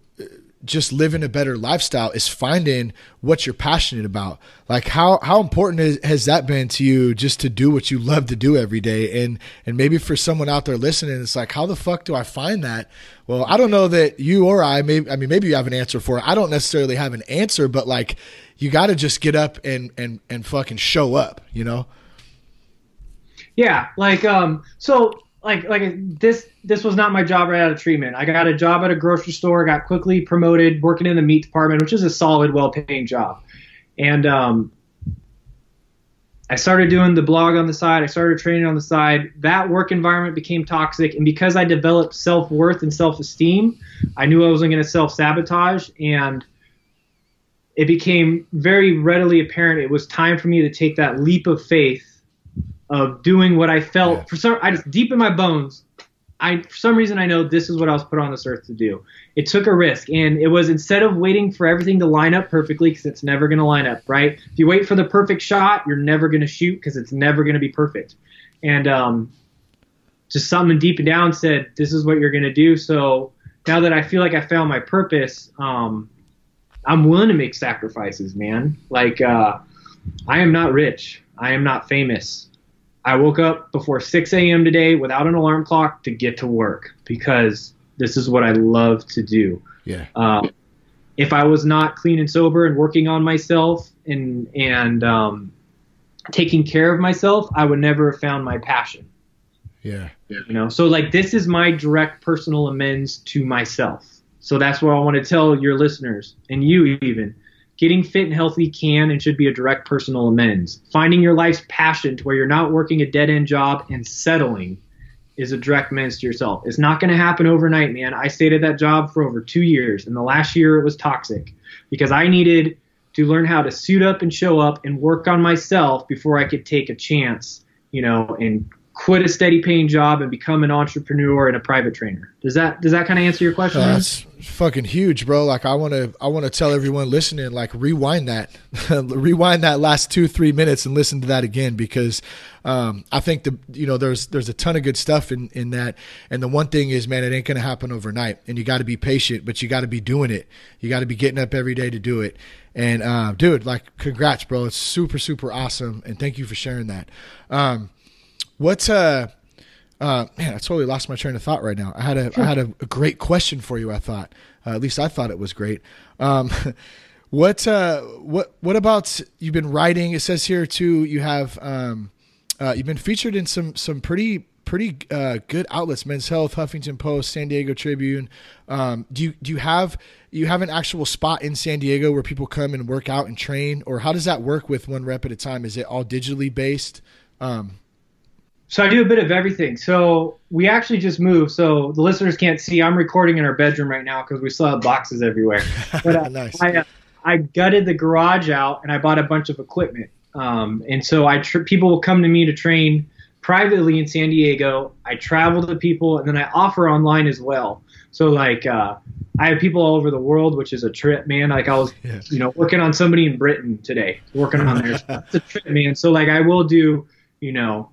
just living a better lifestyle is finding what you're passionate about. Like how how important is, has that been to you just to do what you love to do every day? And and maybe for someone out there listening, it's like how the fuck do I find that? Well, I don't know that you or I maybe I mean maybe you have an answer for it. I don't necessarily have an answer, but like you got to just get up and and and fucking show up, you know? Yeah, like um so like like this this was not my job right out of treatment. I got a job at a grocery store, got quickly promoted, working in the meat department, which is a solid, well-paying job. And um, I started doing the blog on the side. I started training on the side. That work environment became toxic, and because I developed self-worth and self-esteem, I knew I wasn't going to self-sabotage, and it became very readily apparent it was time for me to take that leap of faith of doing what I felt yeah. for some I just deep in my bones I for some reason I know this is what I was put on this earth to do. It took a risk and it was instead of waiting for everything to line up perfectly cuz it's never going to line up, right? If you wait for the perfect shot, you're never going to shoot cuz it's never going to be perfect. And um just something deep down said this is what you're going to do. So now that I feel like I found my purpose, um I'm willing to make sacrifices, man. Like uh I am not rich. I am not famous. I woke up before 6 a.m. today without an alarm clock to get to work because this is what I love to do. Yeah. Um, if I was not clean and sober and working on myself and and um, taking care of myself, I would never have found my passion. Yeah. You know, so like this is my direct personal amends to myself. So that's what I want to tell your listeners and you even Getting fit and healthy can and should be a direct personal amends. Finding your life's passion to where you're not working a dead end job and settling is a direct amends to yourself. It's not going to happen overnight, man. I stayed at that job for over two years, and the last year it was toxic because I needed to learn how to suit up and show up and work on myself before I could take a chance, you know, and quit a steady paying job and become an entrepreneur and a private trainer. Does that does that kind of answer your question? Uh, that's fucking huge, bro. Like I want to I want to tell everyone listening like rewind that. rewind that last 2-3 minutes and listen to that again because um, I think the you know there's there's a ton of good stuff in in that and the one thing is man it ain't going to happen overnight and you got to be patient but you got to be doing it. You got to be getting up every day to do it. And uh, dude, like congrats, bro. It's super super awesome and thank you for sharing that. Um, what uh uh man, I totally lost my train of thought right now. I had a I had a, a great question for you, I thought. Uh, at least I thought it was great. Um what uh what what about you've been writing? It says here too you have um uh you've been featured in some some pretty pretty uh, good outlets men's health huffington post san diego tribune um, do you do you have you have an actual spot in san diego where people come and work out and train or how does that work with one rep at a time is it all digitally based um, so I do a bit of everything. So we actually just moved. So the listeners can't see. I'm recording in our bedroom right now because we still have boxes everywhere. But uh, nice. I, uh, I gutted the garage out and I bought a bunch of equipment. Um, and so I tr- people will come to me to train privately in San Diego. I travel to people and then I offer online as well. So like uh, I have people all over the world, which is a trip, man. Like I was, yeah. you know, working on somebody in Britain today, working on their It's a trip, man. So like I will do, you know,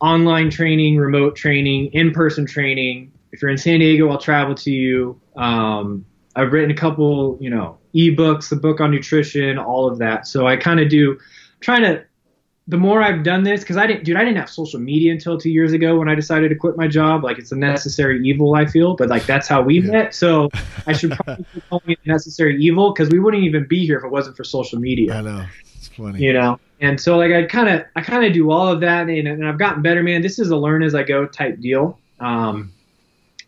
online training, remote training, in-person training. If you're in San Diego, I'll travel to you. Um, I've written a couple, you know, ebooks, the book on nutrition, all of that. So I kind of do, trying to the more I've done this, because I didn't, dude, I didn't have social media until two years ago when I decided to quit my job. Like it's a necessary evil, I feel, but like that's how we yeah. met. So I should probably calling it necessary evil because we wouldn't even be here if it wasn't for social media. I know, it's funny. You know, and so like I kind of, I kind of do all of that, and, and I've gotten better, man. This is a learn as I go type deal. Um,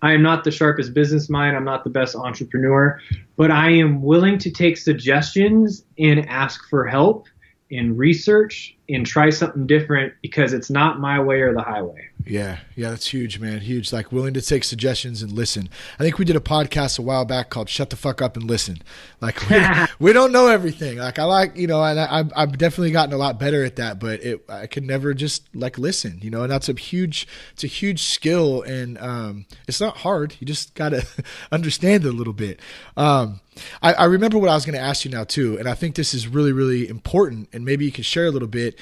I am not the sharpest business mind. I'm not the best entrepreneur, but I am willing to take suggestions and ask for help and research and try something different because it's not my way or the highway. Yeah, yeah, that's huge, man. Huge. Like willing to take suggestions and listen. I think we did a podcast a while back called "Shut the Fuck Up and Listen." Like we, we don't know everything. Like I like, you know, and I, I've definitely gotten a lot better at that. But it, I could never just like listen, you know. And that's a huge, it's a huge skill, and um, it's not hard. You just gotta understand it a little bit. Um, I, I remember what I was going to ask you now too, and I think this is really, really important, and maybe you can share a little bit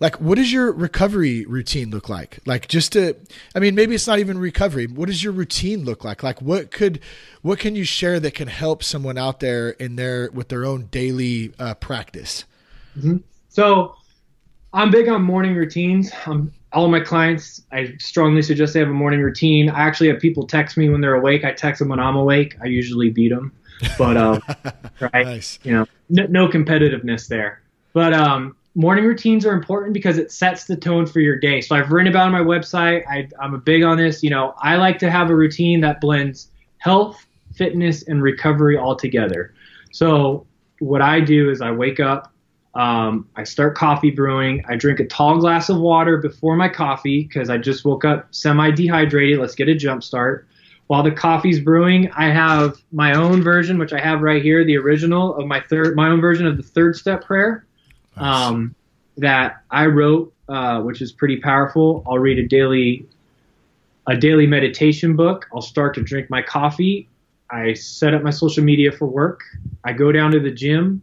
like what does your recovery routine look like? Like just to i mean maybe it's not even recovery. What does your routine look like? Like what could what can you share that can help someone out there in their with their own daily uh, practice? Mm-hmm. so i'm big on morning routines. Um, all of my clients i strongly suggest they have a morning routine. I actually have people text me when they're awake. I text them when i'm awake. I usually beat them but um right? Nice. you know no, no competitiveness there. But um morning routines are important because it sets the tone for your day. So I've written about on my website. I, am a big on this. You know, I like to have a routine that blends health, fitness, and recovery all together. So what I do is I wake up, um, I start coffee brewing. I drink a tall glass of water before my coffee because I just woke up semi dehydrated. Let's get a jump start. While the coffee's brewing, I have my own version, which I have right here, the original of my third, my own version of the third step prayer um, that I wrote, uh, which is pretty powerful. I'll read a daily a daily meditation book. I'll start to drink my coffee. I set up my social media for work. I go down to the gym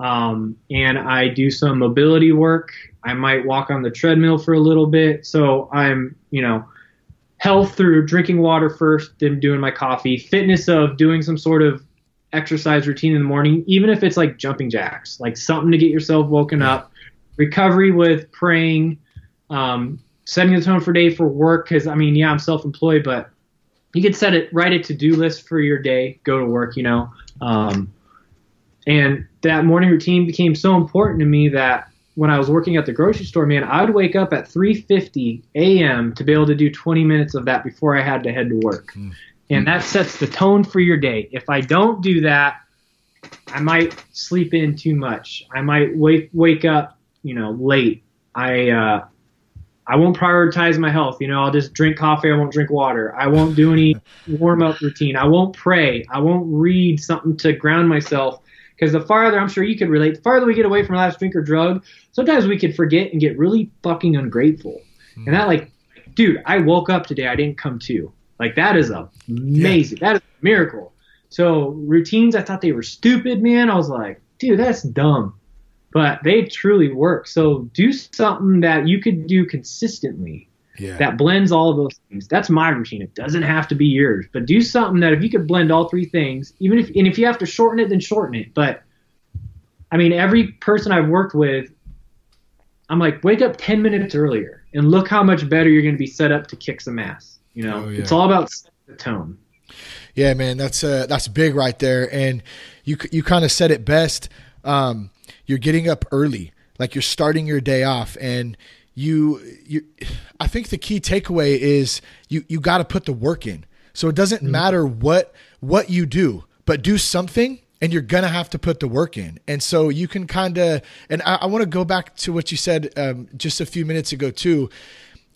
um, and I do some mobility work. I might walk on the treadmill for a little bit. So I'm, you know, health through drinking water first, then doing my coffee, fitness of doing some sort of exercise routine in the morning, even if it's like jumping jacks, like something to get yourself woken up. Recovery with praying, um, setting the tone for day for work. Because I mean, yeah, I'm self-employed, but you could set it write a to-do list for your day. Go to work, you know. Um, and that morning routine became so important to me that when I was working at the grocery store, man, I would wake up at 3:50 a.m. to be able to do 20 minutes of that before I had to head to work. Mm and that sets the tone for your day. If I don't do that, I might sleep in too much. I might wake wake up, you know, late. I uh, I won't prioritize my health. You know, I'll just drink coffee. I won't drink water. I won't do any warm up routine. I won't pray. I won't read something to ground myself. Because the farther, I'm sure you could relate, the farther we get away from last drink or drug, sometimes we could forget and get really fucking ungrateful. Mm. And that, like, dude, I woke up today. I didn't come to. Like that is amazing. Yeah. That is a miracle. So routines, I thought they were stupid, man. I was like, dude, that's dumb. But they truly work. So do something that you could do consistently. Yeah. That blends all of those things. That's my routine. It doesn't have to be yours, but do something that if you could blend all three things, even if and if you have to shorten it, then shorten it. But I mean, every person I've worked with, I'm like, wake up 10 minutes earlier and look how much better you're going to be set up to kick some ass. You know, oh, yeah. it's all about the tone. Yeah, man, that's uh, that's big right there, and you you kind of said it best. Um, you're getting up early, like you're starting your day off, and you you. I think the key takeaway is you you got to put the work in. So it doesn't mm-hmm. matter what what you do, but do something and you're gonna have to put the work in. And so you can kind of, and I, I want to go back to what you said um, just a few minutes ago too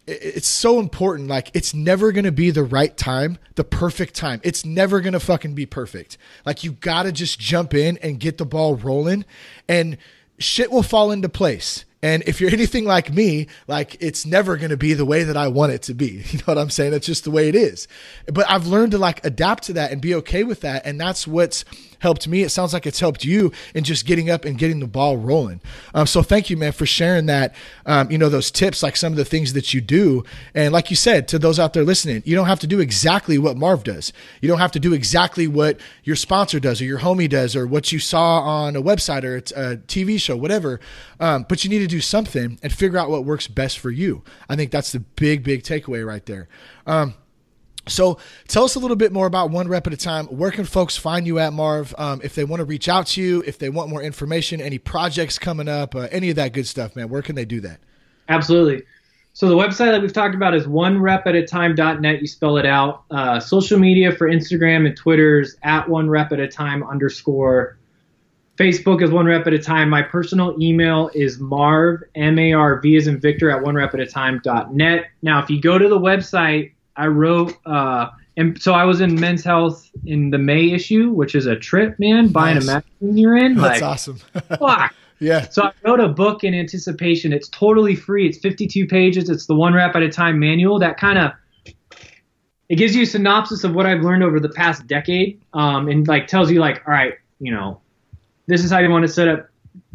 it's so important. Like, it's never going to be the right time, the perfect time. It's never going to fucking be perfect. Like, you got to just jump in and get the ball rolling, and shit will fall into place. And if you're anything like me, like it's never going to be the way that I want it to be. You know what I'm saying? It's just the way it is. But I've learned to like adapt to that and be okay with that. And that's what's helped me. It sounds like it's helped you in just getting up and getting the ball rolling. Um, so thank you, man, for sharing that. Um, you know, those tips, like some of the things that you do. And like you said, to those out there listening, you don't have to do exactly what Marv does. You don't have to do exactly what your sponsor does or your homie does or what you saw on a website or a TV show, whatever. Um, but you need to do something and figure out what works best for you. I think that's the big, big takeaway right there. Um, so tell us a little bit more about one rep at a time. Where can folks find you at Marv? Um, if they want to reach out to you, if they want more information, any projects coming up, uh, any of that good stuff, man, where can they do that? Absolutely. So the website that we've talked about is one rep at a time.net. You spell it out. Uh, social media for Instagram and Twitter's at one rep at a time underscore. Facebook is one rep at a time. My personal email is marv, M A R V as in Victor at one rep at a time.net. Now, if you go to the website, I wrote, uh, and so I was in Men's Health in the May issue, which is a trip, man, buying nice. a magazine you're in. That's like, awesome. fuck. Yeah. So I wrote a book in anticipation. It's totally free. It's 52 pages. It's the one rep at a time manual. That kind of it gives you a synopsis of what I've learned over the past decade, um, and like tells you like, all right, you know, this is how you want to set up,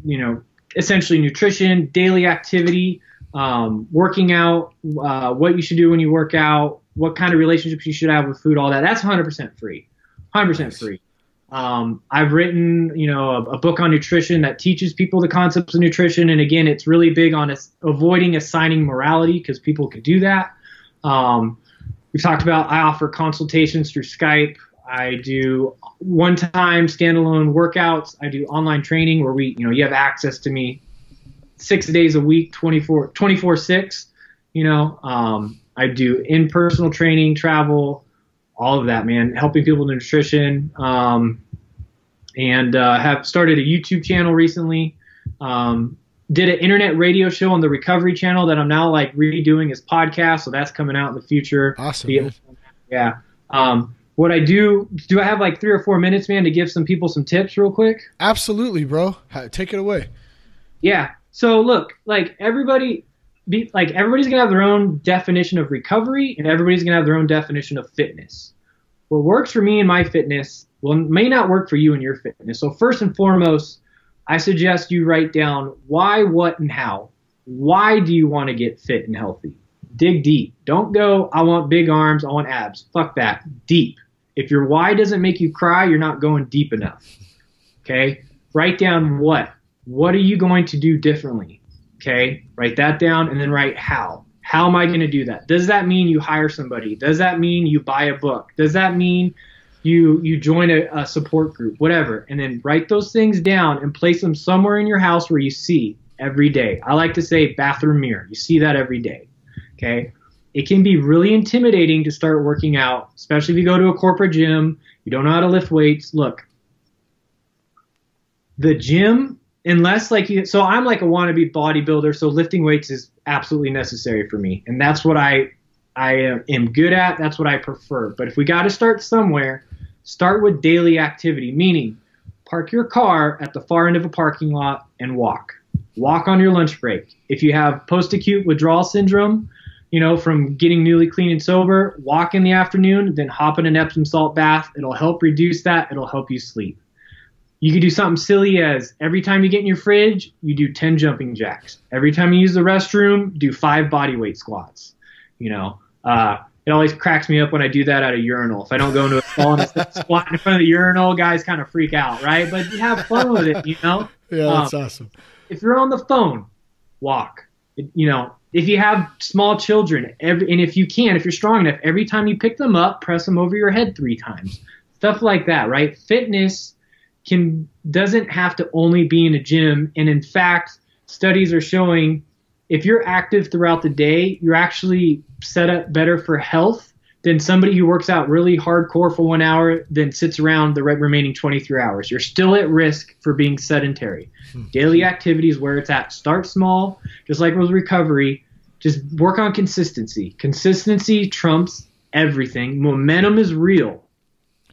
you know, essentially nutrition, daily activity, um, working out, uh, what you should do when you work out, what kind of relationships you should have with food, all that. That's 100% free. 100% nice. free. Um, I've written, you know, a, a, book on nutrition that teaches people the concepts of nutrition, and again, it's really big on avoiding assigning morality because people could do that. Um, we've talked about I offer consultations through Skype. I do one-time standalone workouts. I do online training where we, you know, you have access to me six days a week, 24, 24 six. You know, um, I do in personal training, travel, all of that, man, helping people with nutrition. Um, and uh, have started a YouTube channel recently. Um, did an internet radio show on the Recovery Channel that I'm now like redoing as podcast, so that's coming out in the future. Awesome. Yeah. Um, what I do, do I have like three or four minutes, man, to give some people some tips real quick? Absolutely, bro. Take it away. Yeah. So look, like everybody, be, like everybody's gonna have their own definition of recovery, and everybody's gonna have their own definition of fitness. What works for me and my fitness will may not work for you and your fitness. So first and foremost, I suggest you write down why, what, and how. Why do you want to get fit and healthy? Dig deep. Don't go, I want big arms, I want abs. Fuck that. Deep. If your why doesn't make you cry, you're not going deep enough. Okay? Write down what. What are you going to do differently? Okay, write that down and then write how. How am I going to do that? Does that mean you hire somebody? Does that mean you buy a book? Does that mean you you join a, a support group? Whatever. And then write those things down and place them somewhere in your house where you see every day. I like to say bathroom mirror. You see that every day. Okay? It can be really intimidating to start working out, especially if you go to a corporate gym, you don't know how to lift weights. Look, the gym unless like you so i'm like a wannabe bodybuilder so lifting weights is absolutely necessary for me. And that's what i i am good at. That's what i prefer. But if we got to start somewhere start with daily activity meaning park your car at the far end of a parking lot and walk. Walk on your lunch break. If you have post-acute withdrawal syndrome you know from getting newly clean and sober walk in the afternoon then hop in an epsom salt bath. It'll help reduce that. It'll help you sleep you could do something silly as every time you get in your fridge, you do 10 jumping jacks. Every time you use the restroom, do five body weight squats. You know, uh, it always cracks me up when I do that at a urinal. If I don't go into a stall and squat in front of the urinal, guys kind of freak out, right? But you have fun with it, you know? Yeah, that's um, awesome. If you're on the phone, walk. You know, if you have small children, every, and if you can, if you're strong enough, every time you pick them up, press them over your head three times. Stuff like that, right? Fitness can doesn't have to only be in a gym. And in fact, studies are showing if you're active throughout the day, you're actually set up better for health than somebody who works out really hardcore for one hour, then sits around the remaining 23 hours. You're still at risk for being sedentary. Hmm. Daily activity is where it's at. Start small, just like with recovery. just work on consistency. Consistency trumps everything. Momentum is real.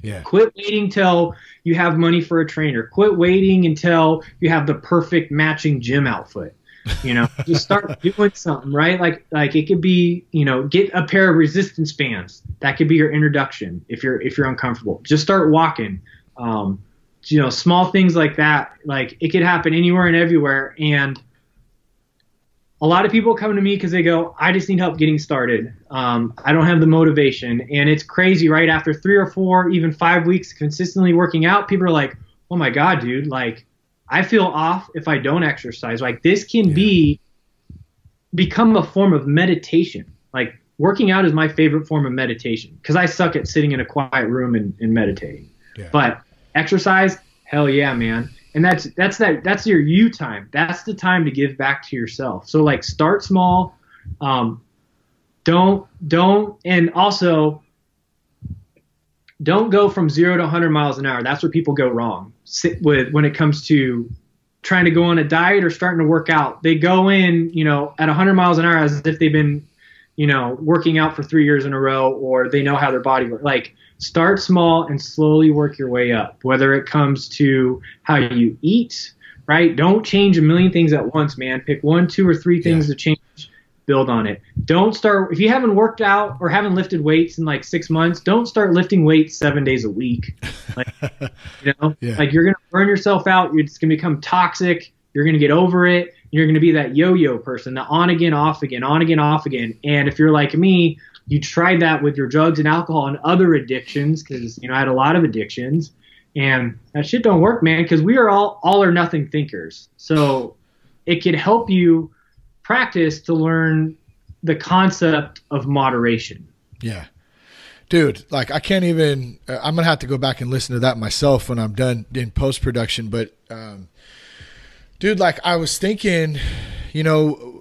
Yeah. Quit waiting till you have money for a trainer. Quit waiting until you have the perfect matching gym outfit. You know, just start doing something, right? Like like it could be, you know, get a pair of resistance bands. That could be your introduction if you're if you're uncomfortable. Just start walking. Um, you know, small things like that. Like it could happen anywhere and everywhere. And a lot of people come to me because they go, I just need help getting started. Um, I don't have the motivation. And it's crazy, right? After three or four, even five weeks consistently working out, people are like, oh my God, dude, like I feel off if I don't exercise. Like this can yeah. be become a form of meditation. Like working out is my favorite form of meditation because I suck at sitting in a quiet room and, and meditating. Yeah. But exercise, hell yeah, man and that's that's that that's your you time. That's the time to give back to yourself. So like start small. Um, don't don't and also don't go from zero to 100 miles an hour. That's where people go wrong. With when it comes to trying to go on a diet or starting to work out they go in you know at 100 miles an hour as if they've been you know working out for three years in a row or they know how their body works like start small and slowly work your way up, whether it comes to how you eat, right? Don't change a million things at once, man. Pick one, two, or three things yeah. to change, build on it. Don't start, if you haven't worked out or haven't lifted weights in like six months, don't start lifting weights seven days a week. Like, you know, yeah. like you're going to burn yourself out. It's going to become toxic. You're going to get over it. You're going to be that yo yo person, the on again, off again, on again, off again. And if you're like me, you tried that with your drugs and alcohol and other addictions because you know I had a lot of addictions. And that shit don't work man because we are all all or nothing thinkers. So it can help you practice to learn the concept of moderation. Yeah. Dude like i can't even uh, i'm gonna have to go back and listen to that myself when i'm done in post production but um, dude like i was thinking you know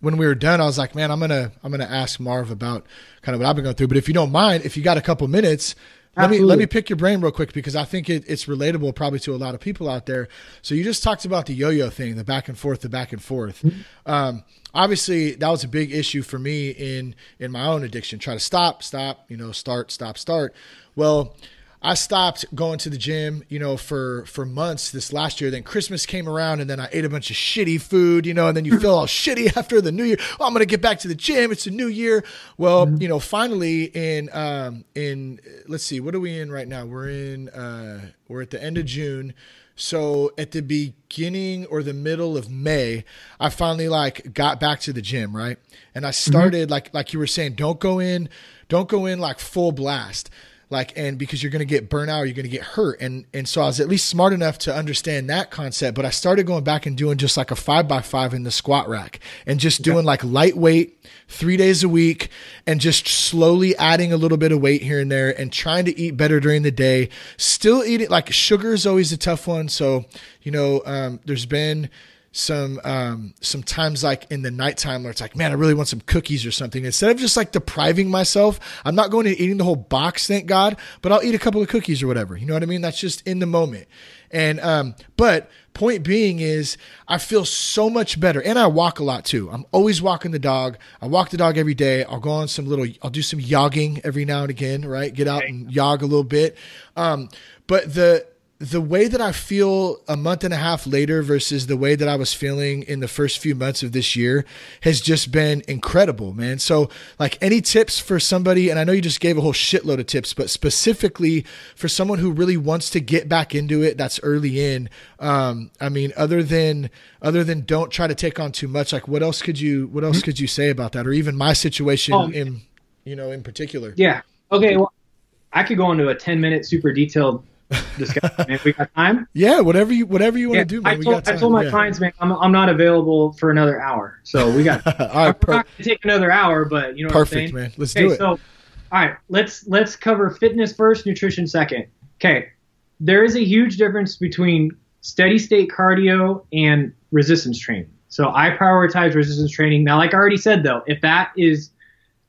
when we were done, I was like, man, I'm gonna I'm gonna ask Marv about kind of what I've been going through. But if you don't mind, if you got a couple minutes, Absolutely. let me let me pick your brain real quick because I think it, it's relatable probably to a lot of people out there. So you just talked about the yo-yo thing, the back and forth, the back and forth. Mm-hmm. Um, obviously, that was a big issue for me in in my own addiction. Try to stop, stop, you know, start, stop, start. Well I stopped going to the gym, you know, for for months this last year. Then Christmas came around, and then I ate a bunch of shitty food, you know, and then you feel all shitty after the new year. Oh, I'm gonna get back to the gym. It's a new year. Well, mm-hmm. you know, finally in um in let's see, what are we in right now? We're in uh we're at the end of June. So at the beginning or the middle of May, I finally like got back to the gym, right? And I mm-hmm. started mm-hmm. like like you were saying, don't go in, don't go in like full blast like and because you're going to get burnout you're going to get hurt. And and so i was at least smart enough to understand that concept but i started going back and doing just like a five by five in the squat rack and just doing like lightweight three days a week and just slowly adding a little bit of weight here and there and trying to eat better during the day. Still eating like sugar is always a tough one. So you know um, there's been some um, some times like in the nighttime where it's like, man, I really want some cookies or something. Instead of just like depriving myself, I'm not going to eating the whole box, thank God, but I'll eat a couple of cookies or whatever. You know what I mean? That's just in the moment. And um, but point being is I feel so much better. And I walk a lot too. I'm always walking the dog. I walk the dog every day. I'll go on some little I'll do some yogging every now and again, right? Get out and yog a little bit. Um, but the the way that I feel a month and a half later versus the way that I was feeling in the first few months of this year has just been incredible, man. So, like, any tips for somebody, and I know you just gave a whole shitload of tips, but specifically for someone who really wants to get back into it, that's early in. Um, I mean, other than other than don't try to take on too much, like, what else could you what else mm-hmm. could you say about that, or even my situation oh, in you know in particular? Yeah. Okay. Well, I could go into a ten minute super detailed discussion. man. We got time? Yeah, whatever you whatever you want yeah, to do, man. I told, I told my yeah. clients, man, I'm, I'm not available for another hour, so we got. all right, per- not gonna take another hour, but you know. Perfect, man. Let's okay, do it. So, all right, let's let's cover fitness first, nutrition second. Okay, there is a huge difference between steady state cardio and resistance training. So I prioritize resistance training. Now, like I already said, though, if that is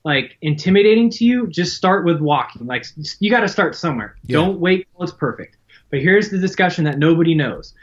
like intimidating to you, just start with walking. Like you got to start somewhere. Yeah. Don't wait till it's perfect. But here's the discussion that nobody knows.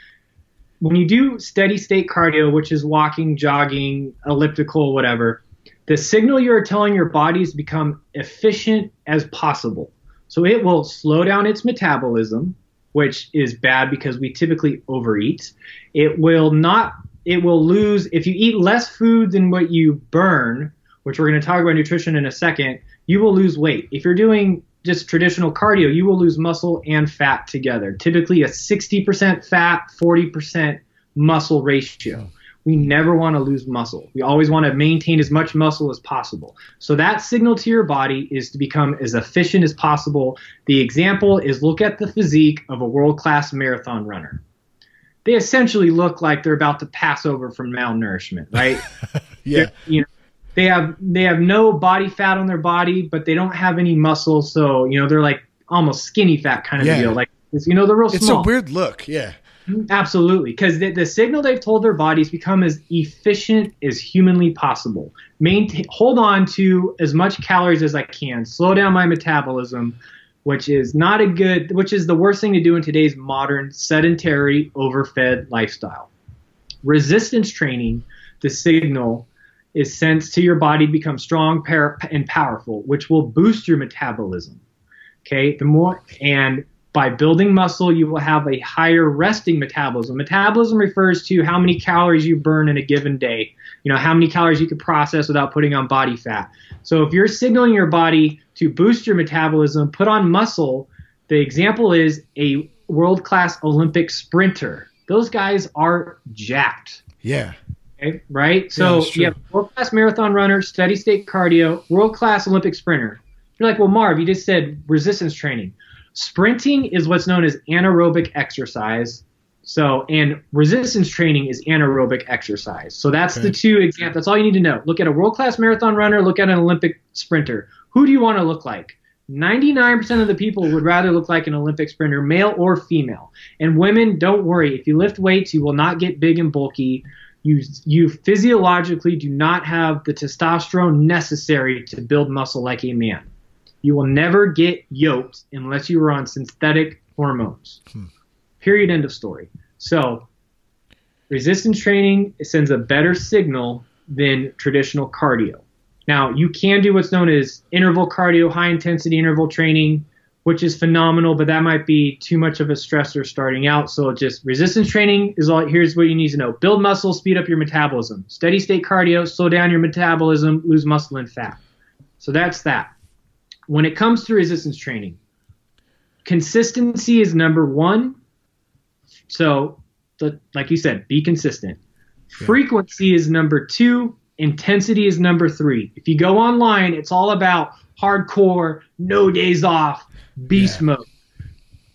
when you do steady state cardio, which is walking, jogging, elliptical, whatever, the signal you're telling your body is become efficient as possible. So it will slow down its metabolism, which is bad because we typically overeat. It will not it will lose if you eat less food than what you burn, which we're going to talk about nutrition in a second, you will lose weight. If you're doing just traditional cardio, you will lose muscle and fat together. Typically a 60% fat, 40% muscle ratio. We never want to lose muscle. We always want to maintain as much muscle as possible. So that signal to your body is to become as efficient as possible. The example is look at the physique of a world-class marathon runner. They essentially look like they're about to pass over from malnourishment, right? yeah. They're, you know, they have they have no body fat on their body, but they don't have any muscle, so you know they're like almost skinny fat kind of Yeah. deal. Like you know they're real It's small. a weird look. Yeah. Mm-hmm. Absolutely, because the, the signal they've told their bodies become as efficient as humanly possible. Maintain, hold on to as much calories as I can. Slow down my metabolism, which is not a good, which is the worst thing to do in today's modern sedentary, overfed lifestyle. Resistance training, the signal is sent to your body to become strong and powerful, which will boost your metabolism. Okay, the more and by building muscle, you will have a higher resting metabolism. Metabolism refers to how many calories you burn in a given day. You know, how many calories you can process without putting on body fat. So if you're signaling your body to boost your metabolism, put on muscle, the example is a world-class Olympic sprinter. Those guys are jacked. Yeah. Okay, right? So that's you have world class marathon runner, steady state cardio, world class Olympic sprinter. You're like, well, Marv, you just said resistance training. Sprinting is what's known as anaerobic exercise. So, and resistance training is anaerobic exercise. So that's Okay. the two examples. That's all you need to know. Look at a world class marathon runner, look at an Olympic sprinter. Who do you want to look like? 99% of the people would rather look like an Olympic sprinter, male or female. And women, don't worry. If you lift weights, you will not get big and bulky. You, you physiologically do not have the testosterone necessary to build muscle like a man. You will never get yoked unless you are on synthetic hormones. Hmm. Period. End of story. So, resistance training sends a better signal than traditional cardio. Now, you can do what's known as interval cardio, high intensity interval training, which is phenomenal, but that might be too much of a stressor starting out. So, just resistance training is all. Here's what you need to know build muscle, speed up your metabolism. Steady state cardio, slow down your metabolism, lose muscle and fat. So, that's that. When it comes to resistance training, consistency is number one. So, the, like you said, be consistent. Frequency is number two. Intensity is number three. If you go online, it's all about hardcore, no days off, beast Yeah. mode.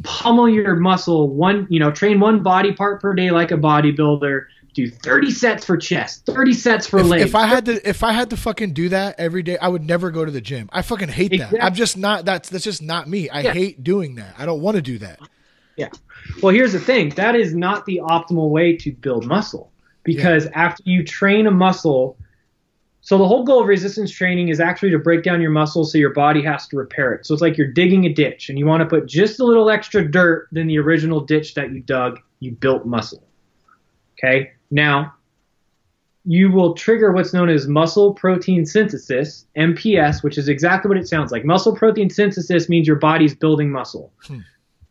Pummel your muscle one, you know, train one body part per day like a bodybuilder. Do 30 sets for chest, 30 sets for If, legs. if I had to, if I had to fucking do that every day, I would never go to the gym. I fucking hate that. I'm just not. That's that's just not me. I Yeah. hate doing that. I don't want to do that. Yeah. Well, here's the thing. That is not the optimal way to build muscle because after you train a muscle, so the whole goal of resistance training is actually to break down your muscle so your body has to repair it. So it's like you're digging a ditch and you want to put just a little extra dirt than the original ditch that you dug, you built muscle. Okay? Now, you will trigger what's known as muscle protein synthesis, MPS, which is exactly what it sounds like. Muscle protein synthesis means your body's building muscle hmm.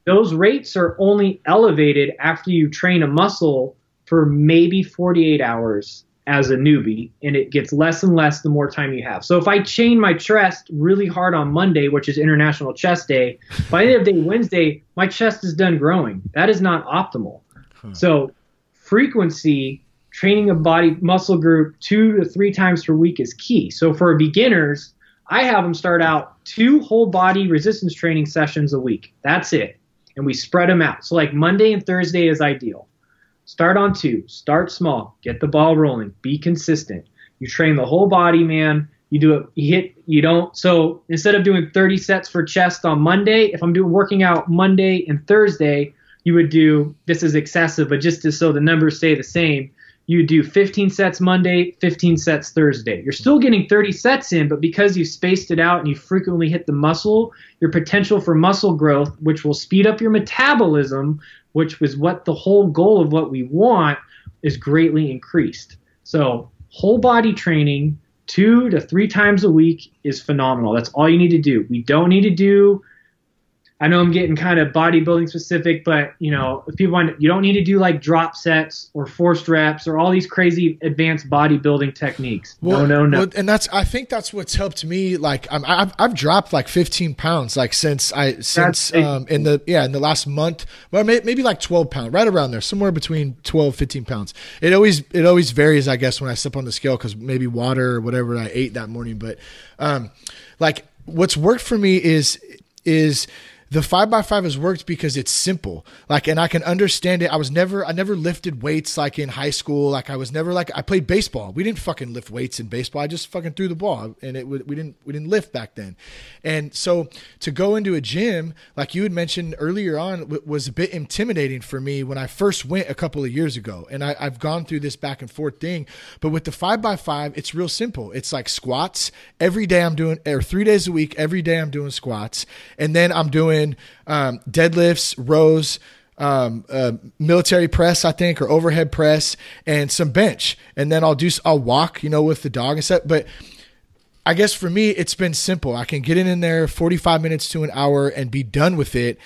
those rates are only elevated after you train a muscle for maybe 48 hours as a newbie and it gets less and less the more time you have. So if i chain my chest really hard on monday which is international chest day by the end of day wednesday my chest is done growing. That is not optimal. So frequency training a body muscle group two to three times per week is key. So for beginners i have them start out two whole body resistance training sessions a week. That's it. And we spread them out. So like Monday and Thursday is ideal. Start on two. Start small. Get the ball rolling. Be consistent. You train the whole body, man. You do it. You hit. You don't. So instead of doing 30 sets for chest on Monday, if I'm doing working out Monday and Thursday, you would do. This is excessive, but just to, so the numbers stay the same, you do 15 sets Monday, 15 sets Thursday. You're still getting 30 sets in, but because you spaced it out and you frequently hit the muscle, your potential for muscle growth, which will speed up your metabolism, which was what the whole goal of what we want, is greatly increased. So, whole body training two to three times a week is phenomenal. That's all you need to do. We don't need to do I know I'm getting kind of bodybuilding specific, but you know, if people want, you don't need to do like drop sets or forced reps or all these crazy advanced bodybuilding techniques. Well, no, no, no. Well, and that's I think that's what's helped me. Like I'm, I've I've dropped like 15 pounds like since I since um in the yeah in the last month. Well, maybe like 12 pounds, right around there, somewhere between 12 15 pounds. It always it always varies, I guess, when I step on the scale because maybe water or whatever I ate that morning. But um, like what's worked for me is is the five by five has worked because it's simple. Like, and I can understand it. I was never, I never lifted weights like in high school. Like, I was never like, I played baseball. We didn't fucking lift weights in baseball. I just fucking threw the ball and it, we didn't, we didn't lift back then. And so to go into a gym, like you had mentioned earlier on, was a bit intimidating for me when I first went a couple of years ago. And I, I've gone through this back and forth thing. But with the five by five, it's real simple. It's like squats every day I'm doing, or three days a week, every day I'm doing squats. And then I'm doing, um, deadlifts, rows, um, uh, military press, I think, or overhead press, and some bench. And then I'll do, I'll walk, you know, with the dog and stuff. But I guess for me, it's been simple. I can get in, in there 45 minutes to an hour and be done with it.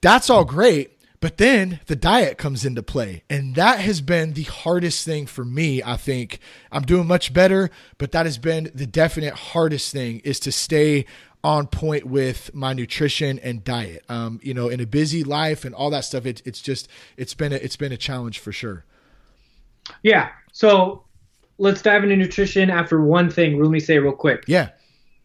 That's all great. But then the diet comes into play. And that has been the hardest thing for me. I think I'm doing much better, but that has been the definite hardest thing is to stay on point with my nutrition and diet. Um, you know, in a busy life and all that stuff, it, it's just it's been a, it's been a challenge for sure. Yeah. So let's dive into nutrition after one thing. Let me say real quick. Yeah.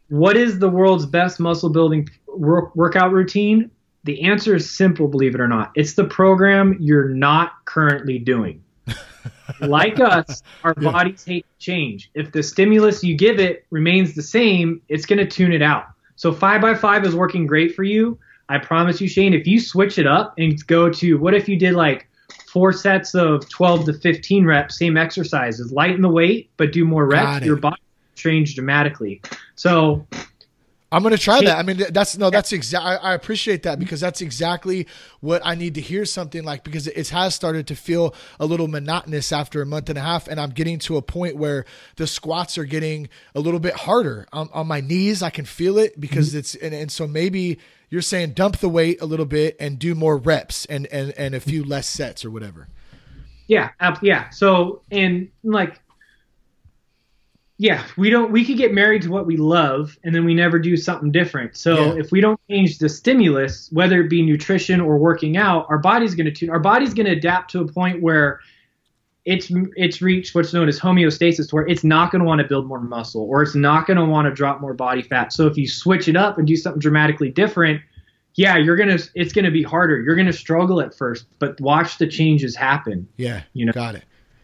What is the world's best muscle building work, workout routine? The answer is simple, believe it or not. It's the program you're not currently doing. like us, our yeah. bodies hate change. If the stimulus you give it remains the same, it's going to tune it out. So five by five is working great for you. I promise you, Shane, if you switch it up and go to what if you did like four sets of 12 to 15 reps, same exercises, lighten the weight, but do more reps, your body change dramatically. So I'm going to try that. I mean, that's no, that's exactly. I appreciate that because that's exactly what I need to hear something like because it has started to feel a little monotonous after a month and a half, and I'm getting to a point where the squats are getting a little bit harder on, on my knees. I can feel it because mm-hmm. it's and, and so maybe you're saying dump the weight a little bit and do more reps and and and a few less sets or whatever. Yeah, yeah. So and like yeah, we don't. We could get married to what we love, and then we never do something different. So yeah. if we don't change the stimulus, whether it be nutrition or working out, our body's going to tune. Our body's going to adapt to a point where it's it's reached what's known as homeostasis, where it's not going to want to build more muscle, or it's not going to want to drop more body fat. So if you switch it up and do something dramatically different, yeah, you're gonna. It's going to be harder. You're going to struggle at first, but watch the changes happen. Yeah, you know, got it.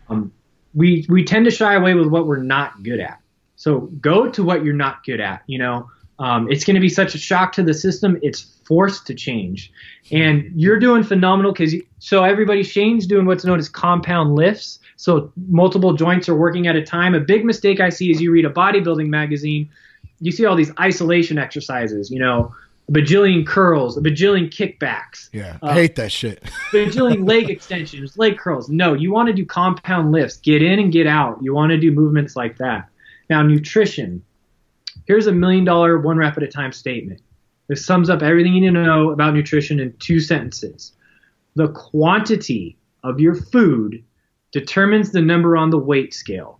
Um, we we tend to shy away with what we're not good at. So go to what you're not good at. You know, um, it's going to be such a shock to the system. It's forced to change, and you're doing phenomenal because so everybody Shane's doing what's known as compound lifts. So multiple joints are working at a time. A big mistake I see is you read a bodybuilding magazine, you see all these isolation exercises. You know, bajillion curls, a bajillion kickbacks. Yeah, I uh, hate that shit. bajillion leg extensions, leg curls. No, you want to do compound lifts. Get in and get out. You want to do movements like that. Now, nutrition. Here's a million dollar one rep at a time statement. This sums up everything you need to know about nutrition in two sentences. The quantity of your food determines the number on the weight scale.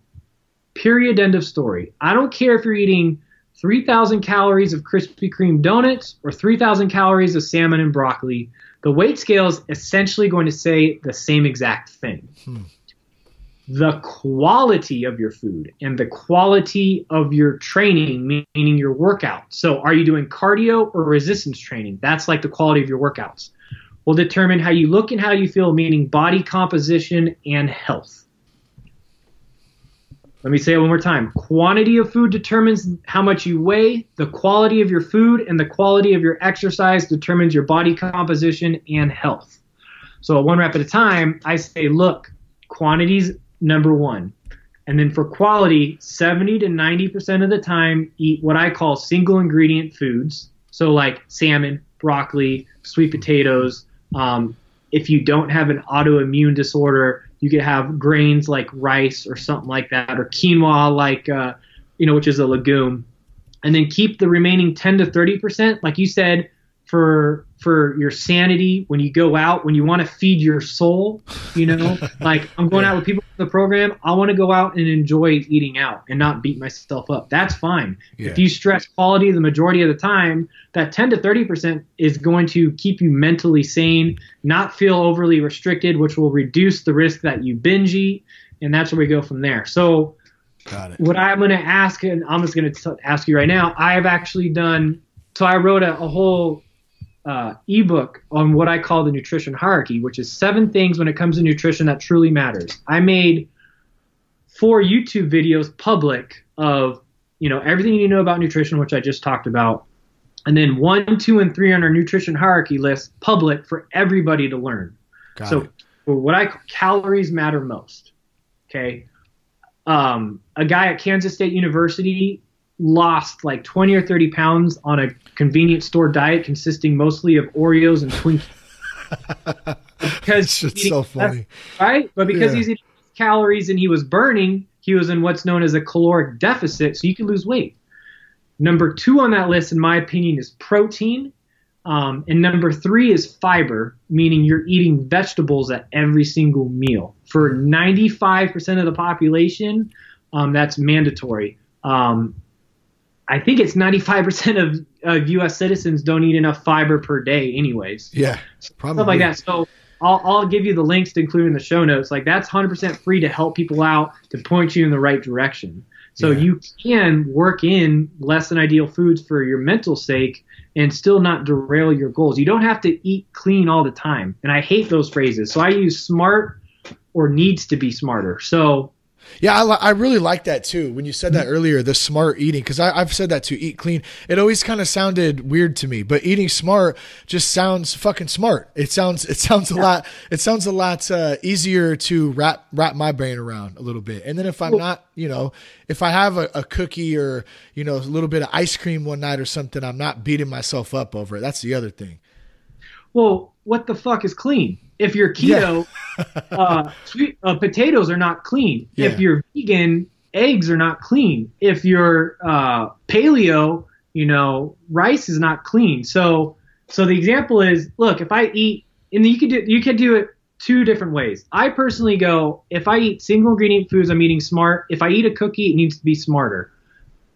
Period. End of story. I don't care if you're eating 3,000 calories of Krispy Kreme donuts or 3,000 calories of salmon and broccoli, the weight scale is essentially going to say the same exact thing. Hmm. The quality of your food and the quality of your training, meaning your workout. So, are you doing cardio or resistance training? That's like the quality of your workouts. Will determine how you look and how you feel, meaning body composition and health. Let me say it one more time. Quantity of food determines how much you weigh. The quality of your food and the quality of your exercise determines your body composition and health. So, one rep at a time, I say, look, quantity's number one. And then for quality, 70 to 90% of the time, eat what I call single ingredient foods. So, like salmon, broccoli, sweet potatoes, um, if you don't have an autoimmune disorder, you could have grains like rice or something like that, or quinoa, like uh, you know, which is a legume, and then keep the remaining 10 to 30 percent, like you said, for for your sanity when you go out when you want to feed your soul you know like i'm going out with people in the program i want to go out and enjoy eating out and not beat myself up that's fine Yeah. if you stress quality the majority of the time that 10 to 30% is going to keep you mentally sane not feel overly restricted which will reduce the risk that you binge eat and that's where we go from there so Got it. what I'm going to ask, and I'm just going to ask you right now. I have actually done. So I wrote a, a whole uh, ebook on what I call the nutrition hierarchy, which is seven things when it comes to nutrition that truly matters. I made four YouTube videos public of you know everything you know about nutrition, which I just talked about, and then one, two, and three on our nutrition hierarchy list public for everybody to learn. Got so it. what I call calories matter most. Okay. Um, a guy at Kansas State University lost like 20 or 30 pounds on a convenience store diet consisting mostly of Oreos and Twinkies. because It's so funny. right? But because Yeah. he's eating calories and he was burning, he was in what's known as a caloric deficit, so you can lose weight. Number two on that list, in my opinion, is protein. Um, and number three is fiber, meaning you're eating vegetables at every single meal. For 95% of the population, um, that's mandatory. Um, I think it's 95% of, of U.S. citizens don't eat enough fiber per day, anyways Yeah. Probably. stuff like that. So I'll, I'll give you the links to include in the show notes. Like that's 100% free to help people out to point you in the right direction. So Yeah. you can work in less than ideal foods for your mental sake and still not derail your goals. You don't have to eat clean all the time. And I hate those phrases. So I use smart or needs to be smarter. So Yeah, I, li- I really like that too. When you said that earlier, the smart eating, because I've said that too, eat clean. It always kind of sounded weird to me, but eating smart just sounds fucking smart. It sounds it sounds a lot it sounds a lot uh, easier to wrap wrap my brain around a little bit. And then if I'm not, you know, if I have a, a cookie or you know a little bit of ice cream one night or something, I'm not beating myself up over it. That's the other thing. well, what the fuck is clean? If you're keto, uh, sweet, uh, potatoes are not clean. Yeah. If you're vegan, eggs are not clean. If you're uh, paleo, you know, rice is not clean. So, so the example is, look, if I eat, and you could do, you could do it two different ways. I personally go, if I eat single ingredient foods, I'm eating smart. If I eat a cookie, it needs to be smarter.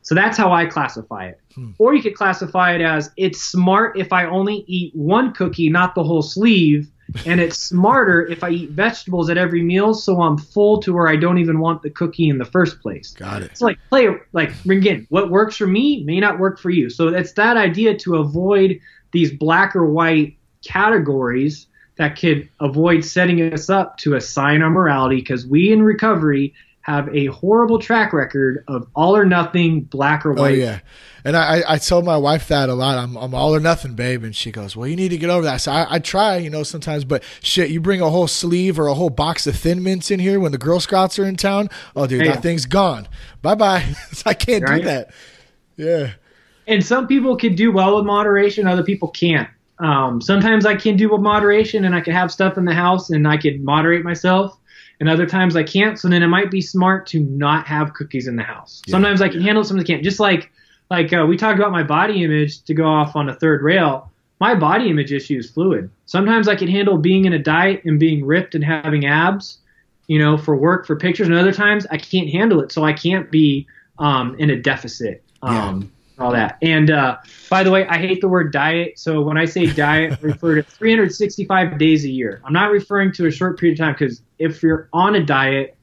So that's how I classify it. Or you could classify it as it's smart if I only eat one cookie, not the whole sleeve, and it's smarter if I eat vegetables at every meal, so I'm full to where I don't even want the cookie in the first place. Got it. It's like play like again, what works for me may not work for you. So it's that idea to avoid these black or white categories that could avoid setting us up to assign our morality because we in recovery have a horrible track record of all or nothing, black or white. Oh white. yeah, and I I- tell my wife that a lot. I'm I'm all or nothing, babe, and she goes, "Well, you need to get over that." So I, I try, you know, sometimes, but shit, you bring a whole sleeve or a whole box of Thin Mints in here when the Girl Scouts are in town. Oh, dude, Yeah. that thing's gone. Bye bye. I can't Right. do that. Yeah, and some people can do well with moderation other people can't um, sometimes i can do with moderation and i can have stuff in the house and i can moderate myself and other times i can't so then it might be smart to not have cookies in the house. Sometimes i can handle it sometimes i can't just like like uh, we talked about my body image to go off on a third rail. My body image issue is fluid. Sometimes i can handle being in a diet and being ripped and having abs you know for work for pictures. And other times i can't handle it so i can't be um, in a deficit. Um, all that. And uh, by the way, I hate the word diet. So when I say diet, I refer to 365 days a year. I'm not referring to a short period of time because if you're on a diet,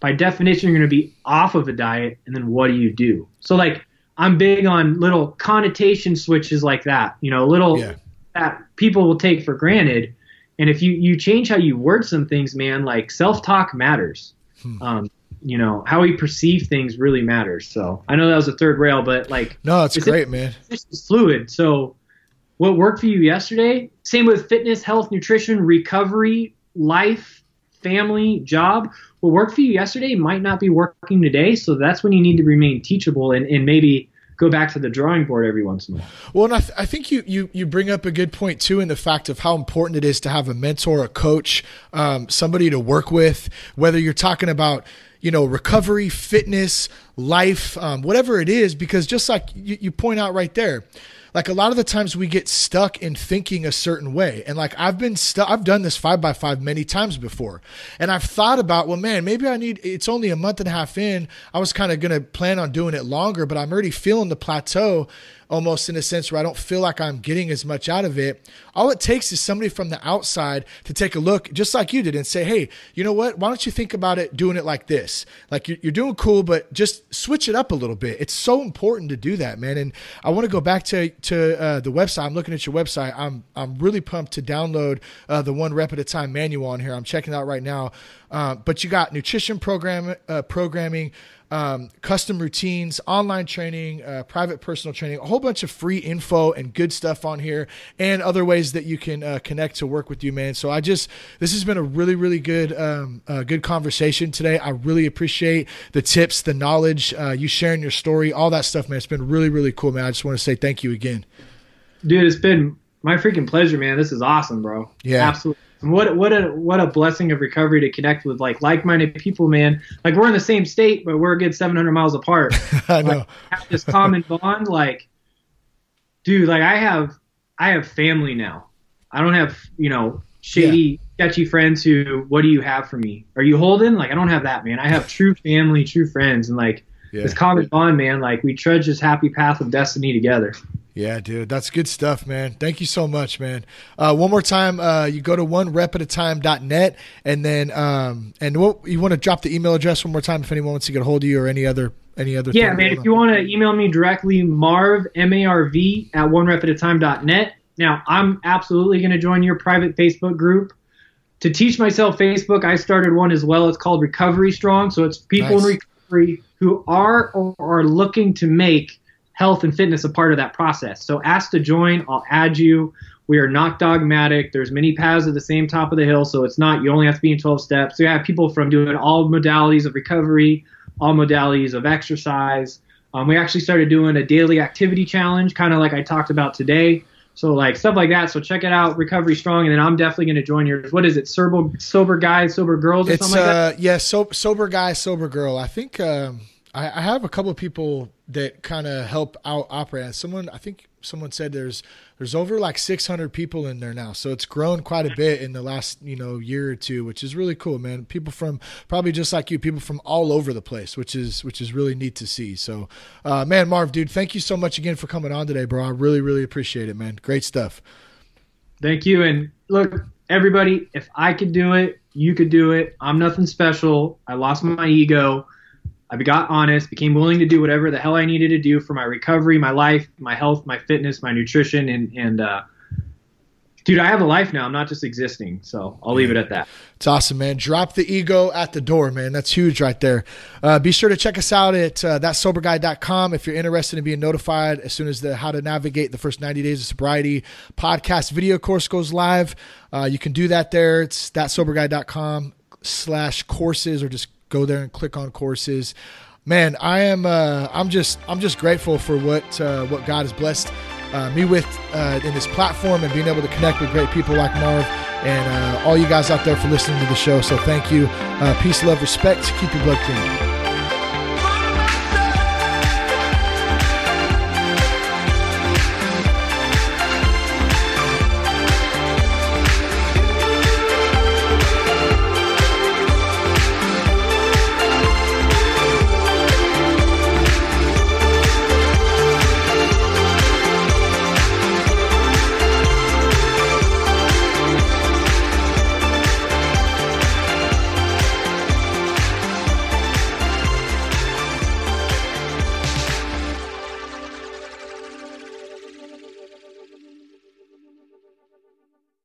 by definition, you're going to be off of a diet. And then what do you do? So like, I'm big on little connotation switches like that. You know, little Yeah. that people will take for granted. And if you you change how you word some things, man, like self talk matters. Um, you know how we perceive things really matters. So I know that was a third rail, but like no, it's great, man. this is fluid. So, what worked for you yesterday? Same with fitness, health, nutrition, recovery, life, family, job. What worked for you yesterday might not be working today. So that's when you need to remain teachable and, and maybe go back to the drawing board every once in a while. Well, and I, th- I think you, you you bring up a good point too in the fact of how important it is to have a mentor, a coach, um, somebody to work with. Whether you're talking about you know recovery, fitness, life, um, whatever it is, because just like you, you point out right there like a lot of the times we get stuck in thinking a certain way. And like I've been stuck, I've done this five by five many times before. And I've thought about, well, man, maybe I need, it's only a month and a half in. I was kind of going to plan on doing it longer, but I'm already feeling the plateau almost in a sense where I don't feel like I'm getting as much out of it. All it takes is somebody from the outside to take a look, just like you did, and say, hey, you know what? Why don't you think about it doing it like this? Like you're, doing cool, but just switch it up a little bit. It's so important to do that, man. And I want to go back to to uh, the website. I'm looking at your website. I'm I'm really pumped to download uh, the one rep at a time manual on here. I'm checking out right now. Uh, but you got nutrition program uh, programming um, custom routines, online training, uh, private personal training, a whole bunch of free info and good stuff on here, and other ways that you can uh, connect to work with you, man. So I just this has been a really, really good, um, uh, good conversation today. I really appreciate the tips, the knowledge, uh, you sharing your story, all that stuff, man. It's been really, really cool, man. I just want to say thank you again, dude. It's been my freaking pleasure, man. This is awesome, bro. Yeah, absolutely what what a what a blessing of recovery to connect with like like-minded people, man. Like we're in the same state, but we're a good 700 miles apart. I know. Like, have this common bond, like, dude. Like I have I have family now. I don't have you know shady, yeah. sketchy friends who. What do you have for me? Are you holding? Like I don't have that, man. I have true family, true friends, and like yeah. this common bond, man. Like we trudge this happy path of destiny together. Yeah, dude, that's good stuff, man. Thank you so much, man. Uh, one more time, uh, you go to one rep at a time.net and then, um, and what you want to drop the email address one more time if anyone wants to get a hold of you or any other, any other. Yeah, man. If you want to email me directly, Marv, M A R V at one rep at a time.net. Now, I'm absolutely going to join your private Facebook group. To teach myself Facebook, I started one as well. It's called Recovery Strong. So it's people nice. in recovery who are or are looking to make health and fitness a part of that process. So ask to join, I'll add you. We are not dogmatic. There's many paths at the same top of the hill, so it's not you only have to be in 12 steps. So you have people from doing all modalities of recovery, all modalities of exercise. Um, we actually started doing a daily activity challenge, kind of like I talked about today. So like stuff like that. So check it out, Recovery Strong, and then I'm definitely going to join yours. What is it? Sober, sober guys, sober girls, or it's, something like uh, that. Yeah, so, sober guy, sober girl. I think. Um I, I have a couple of people that kind of help out operate. Someone, I think someone said there's there's over like 600 people in there now, so it's grown quite a bit in the last you know year or two, which is really cool, man. People from probably just like you, people from all over the place, which is which is really neat to see. So, uh, man, Marv, dude, thank you so much again for coming on today, bro. I really really appreciate it, man. Great stuff. Thank you, and look, everybody, if I could do it, you could do it. I'm nothing special. I lost my ego. I got honest, became willing to do whatever the hell I needed to do for my recovery, my life, my health, my fitness, my nutrition, and and uh, dude, I have a life now. I'm not just existing. So I'll leave it at that. It's awesome, man. Drop the ego at the door, man. That's huge right there. Uh, be sure to check us out at uh, thatsoberguy.com if you're interested in being notified as soon as the How to Navigate the First 90 Days of Sobriety podcast video course goes live. Uh, you can do that there. It's thatsoberguy.com slash courses or just go there and click on courses. Man, I am uh, I'm just I'm just grateful for what uh, what God has blessed uh, me with uh, in this platform and being able to connect with great people like Marv and uh, all you guys out there for listening to the show. So thank you. Uh, peace, love, respect. Keep your blood clean.